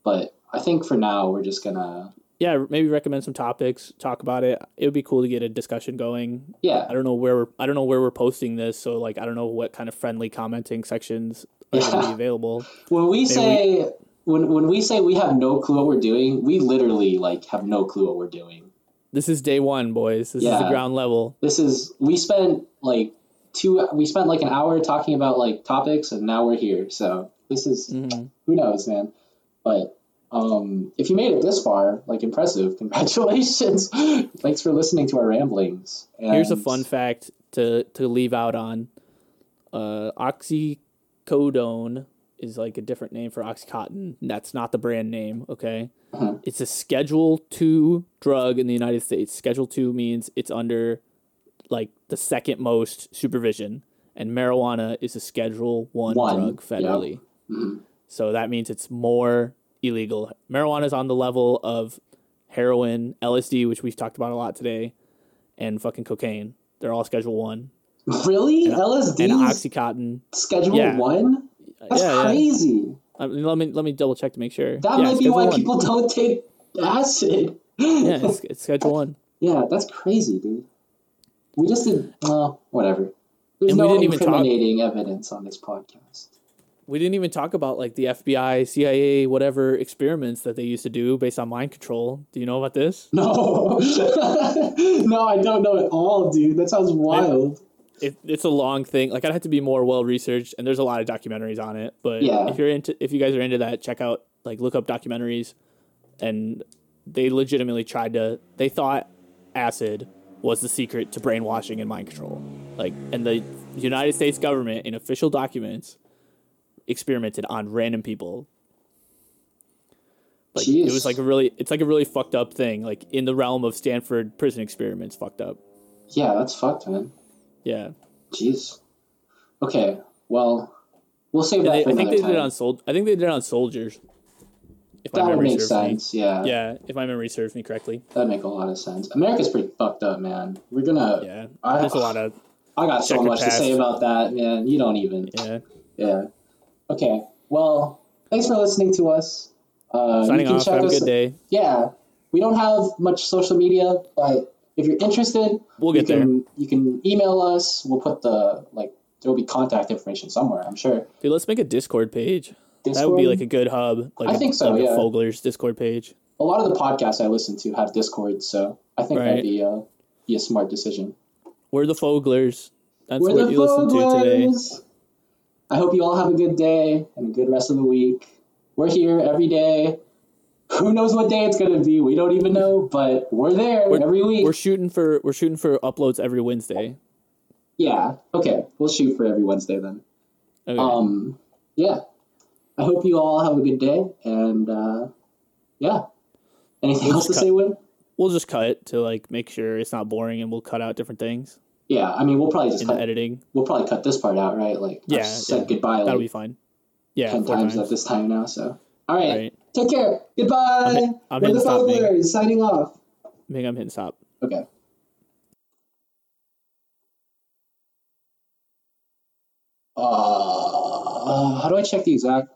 But I think for now we're just gonna Yeah, maybe recommend some topics, talk about it. It would be cool to get a discussion going. yeah I don't know where we're, I don't know where we're posting this, so like I don't know what kind of friendly commenting sections are going to be available. When we Maybe say when when we say we have no clue what we're doing, we literally like have no clue what we're doing. This is day one, boys. This is the ground level. This is we spent like two we spent like an hour talking about like topics and now we're here. So this is Mhm. who knows, man. But Um, if you made it this far, like impressive, (laughs) congratulations. Thanks for listening to our ramblings. Here's a fun fact to to leave out on. Uh, oxycodone is like a different name for oxycontin. That's not the brand name. Okay, Uh-huh. it's a Schedule Two drug in the United States. Schedule Two means it's under like the second most supervision, and marijuana is a Schedule One One, drug yep. federally. Mhm. So that means it's more illegal. Marijuana is on the level of heroin, LSD, which we've talked about a lot today, and fucking cocaine. They're all Schedule One. Really? LSD And OxyContin. schedule yeah. one? That's yeah, crazy. I mean, let me let me double check to make sure. That yeah, might be why one. people don't take acid. Yeah, it's, (laughs) it's Schedule One. Yeah, that's crazy, dude. We just did, well, whatever. There's And we no didn't even talk- incriminating evidence on this podcast. We didn't even talk about like the FBI, CIA, whatever experiments that they used to do based on mind control. Do you know about this? (laughs) No, (laughs) no, I don't know at all, dude. That sounds wild. it, it's a long thing. Like I'd have to be more well researched, and there's a lot of documentaries on it. But Yeah. if you're into, if you guys are into that, check out like look up documentaries, and they legitimately tried to. They thought acid was the secret to brainwashing and mind control. Like, and the United States government in official documents experimented on random people. Like it was like a really, it's like a really fucked up thing. Like in the realm of Stanford prison experiments, fucked up. Yeah, that's fucked, man. Yeah. Jeez. Okay, well, we'll save Yeah, that they, for I think they time. did it on sol- I think they did it on soldiers. If that would memory make sense. Yeah, me. Yeah, if my memory serves me correctly. that'd make a lot of sense. America's pretty fucked up, man. We're gonna. Yeah, I- there's a lot of I got so much to say about that, man. You don't even. yeah. Yeah. Okay. Well, thanks for listening to us. Uh, Signing you can off. check Have a good day. Yeah, we don't have much social media, but if you're interested, We'll you get there. can you can email us. We'll put the like there will be contact information somewhere. I'm sure. Dude, let's make a Discord page. Discord. That would be like a good hub. Like I a, think so, Like yeah. a Fogler's Discord page. a lot of the podcasts I listen to have Discord, so I think Right. that'd be a be a smart decision. We're the Foglers. That's We're what you listen to today. I hope you all have a good day and a good rest of the week. We're here every day. Who knows what day it's gonna be? We don't even know, but we're there We're- every week. We're shooting for we're shooting for uploads every Wednesday. Yeah. Okay. We'll shoot for every Wednesday then. Okay. Um. Yeah. I hope you all have a good day and uh, yeah. Anything We'll else to just say, Win? we'll just cut it to like make sure it's not boring, and we'll cut out different things Yeah. I mean, we'll probably just in cut. editing. We'll probably cut this part out, right? Like, Yeah, I've said yeah. goodbye That'll be fine. Yeah, ten times, times. at this time now. So, all right. Right. Take care. Goodbye. I'm I'm We're the stop, Ming. Signing off. Think I'm hitting stop. Okay. Uh, how do I check the exact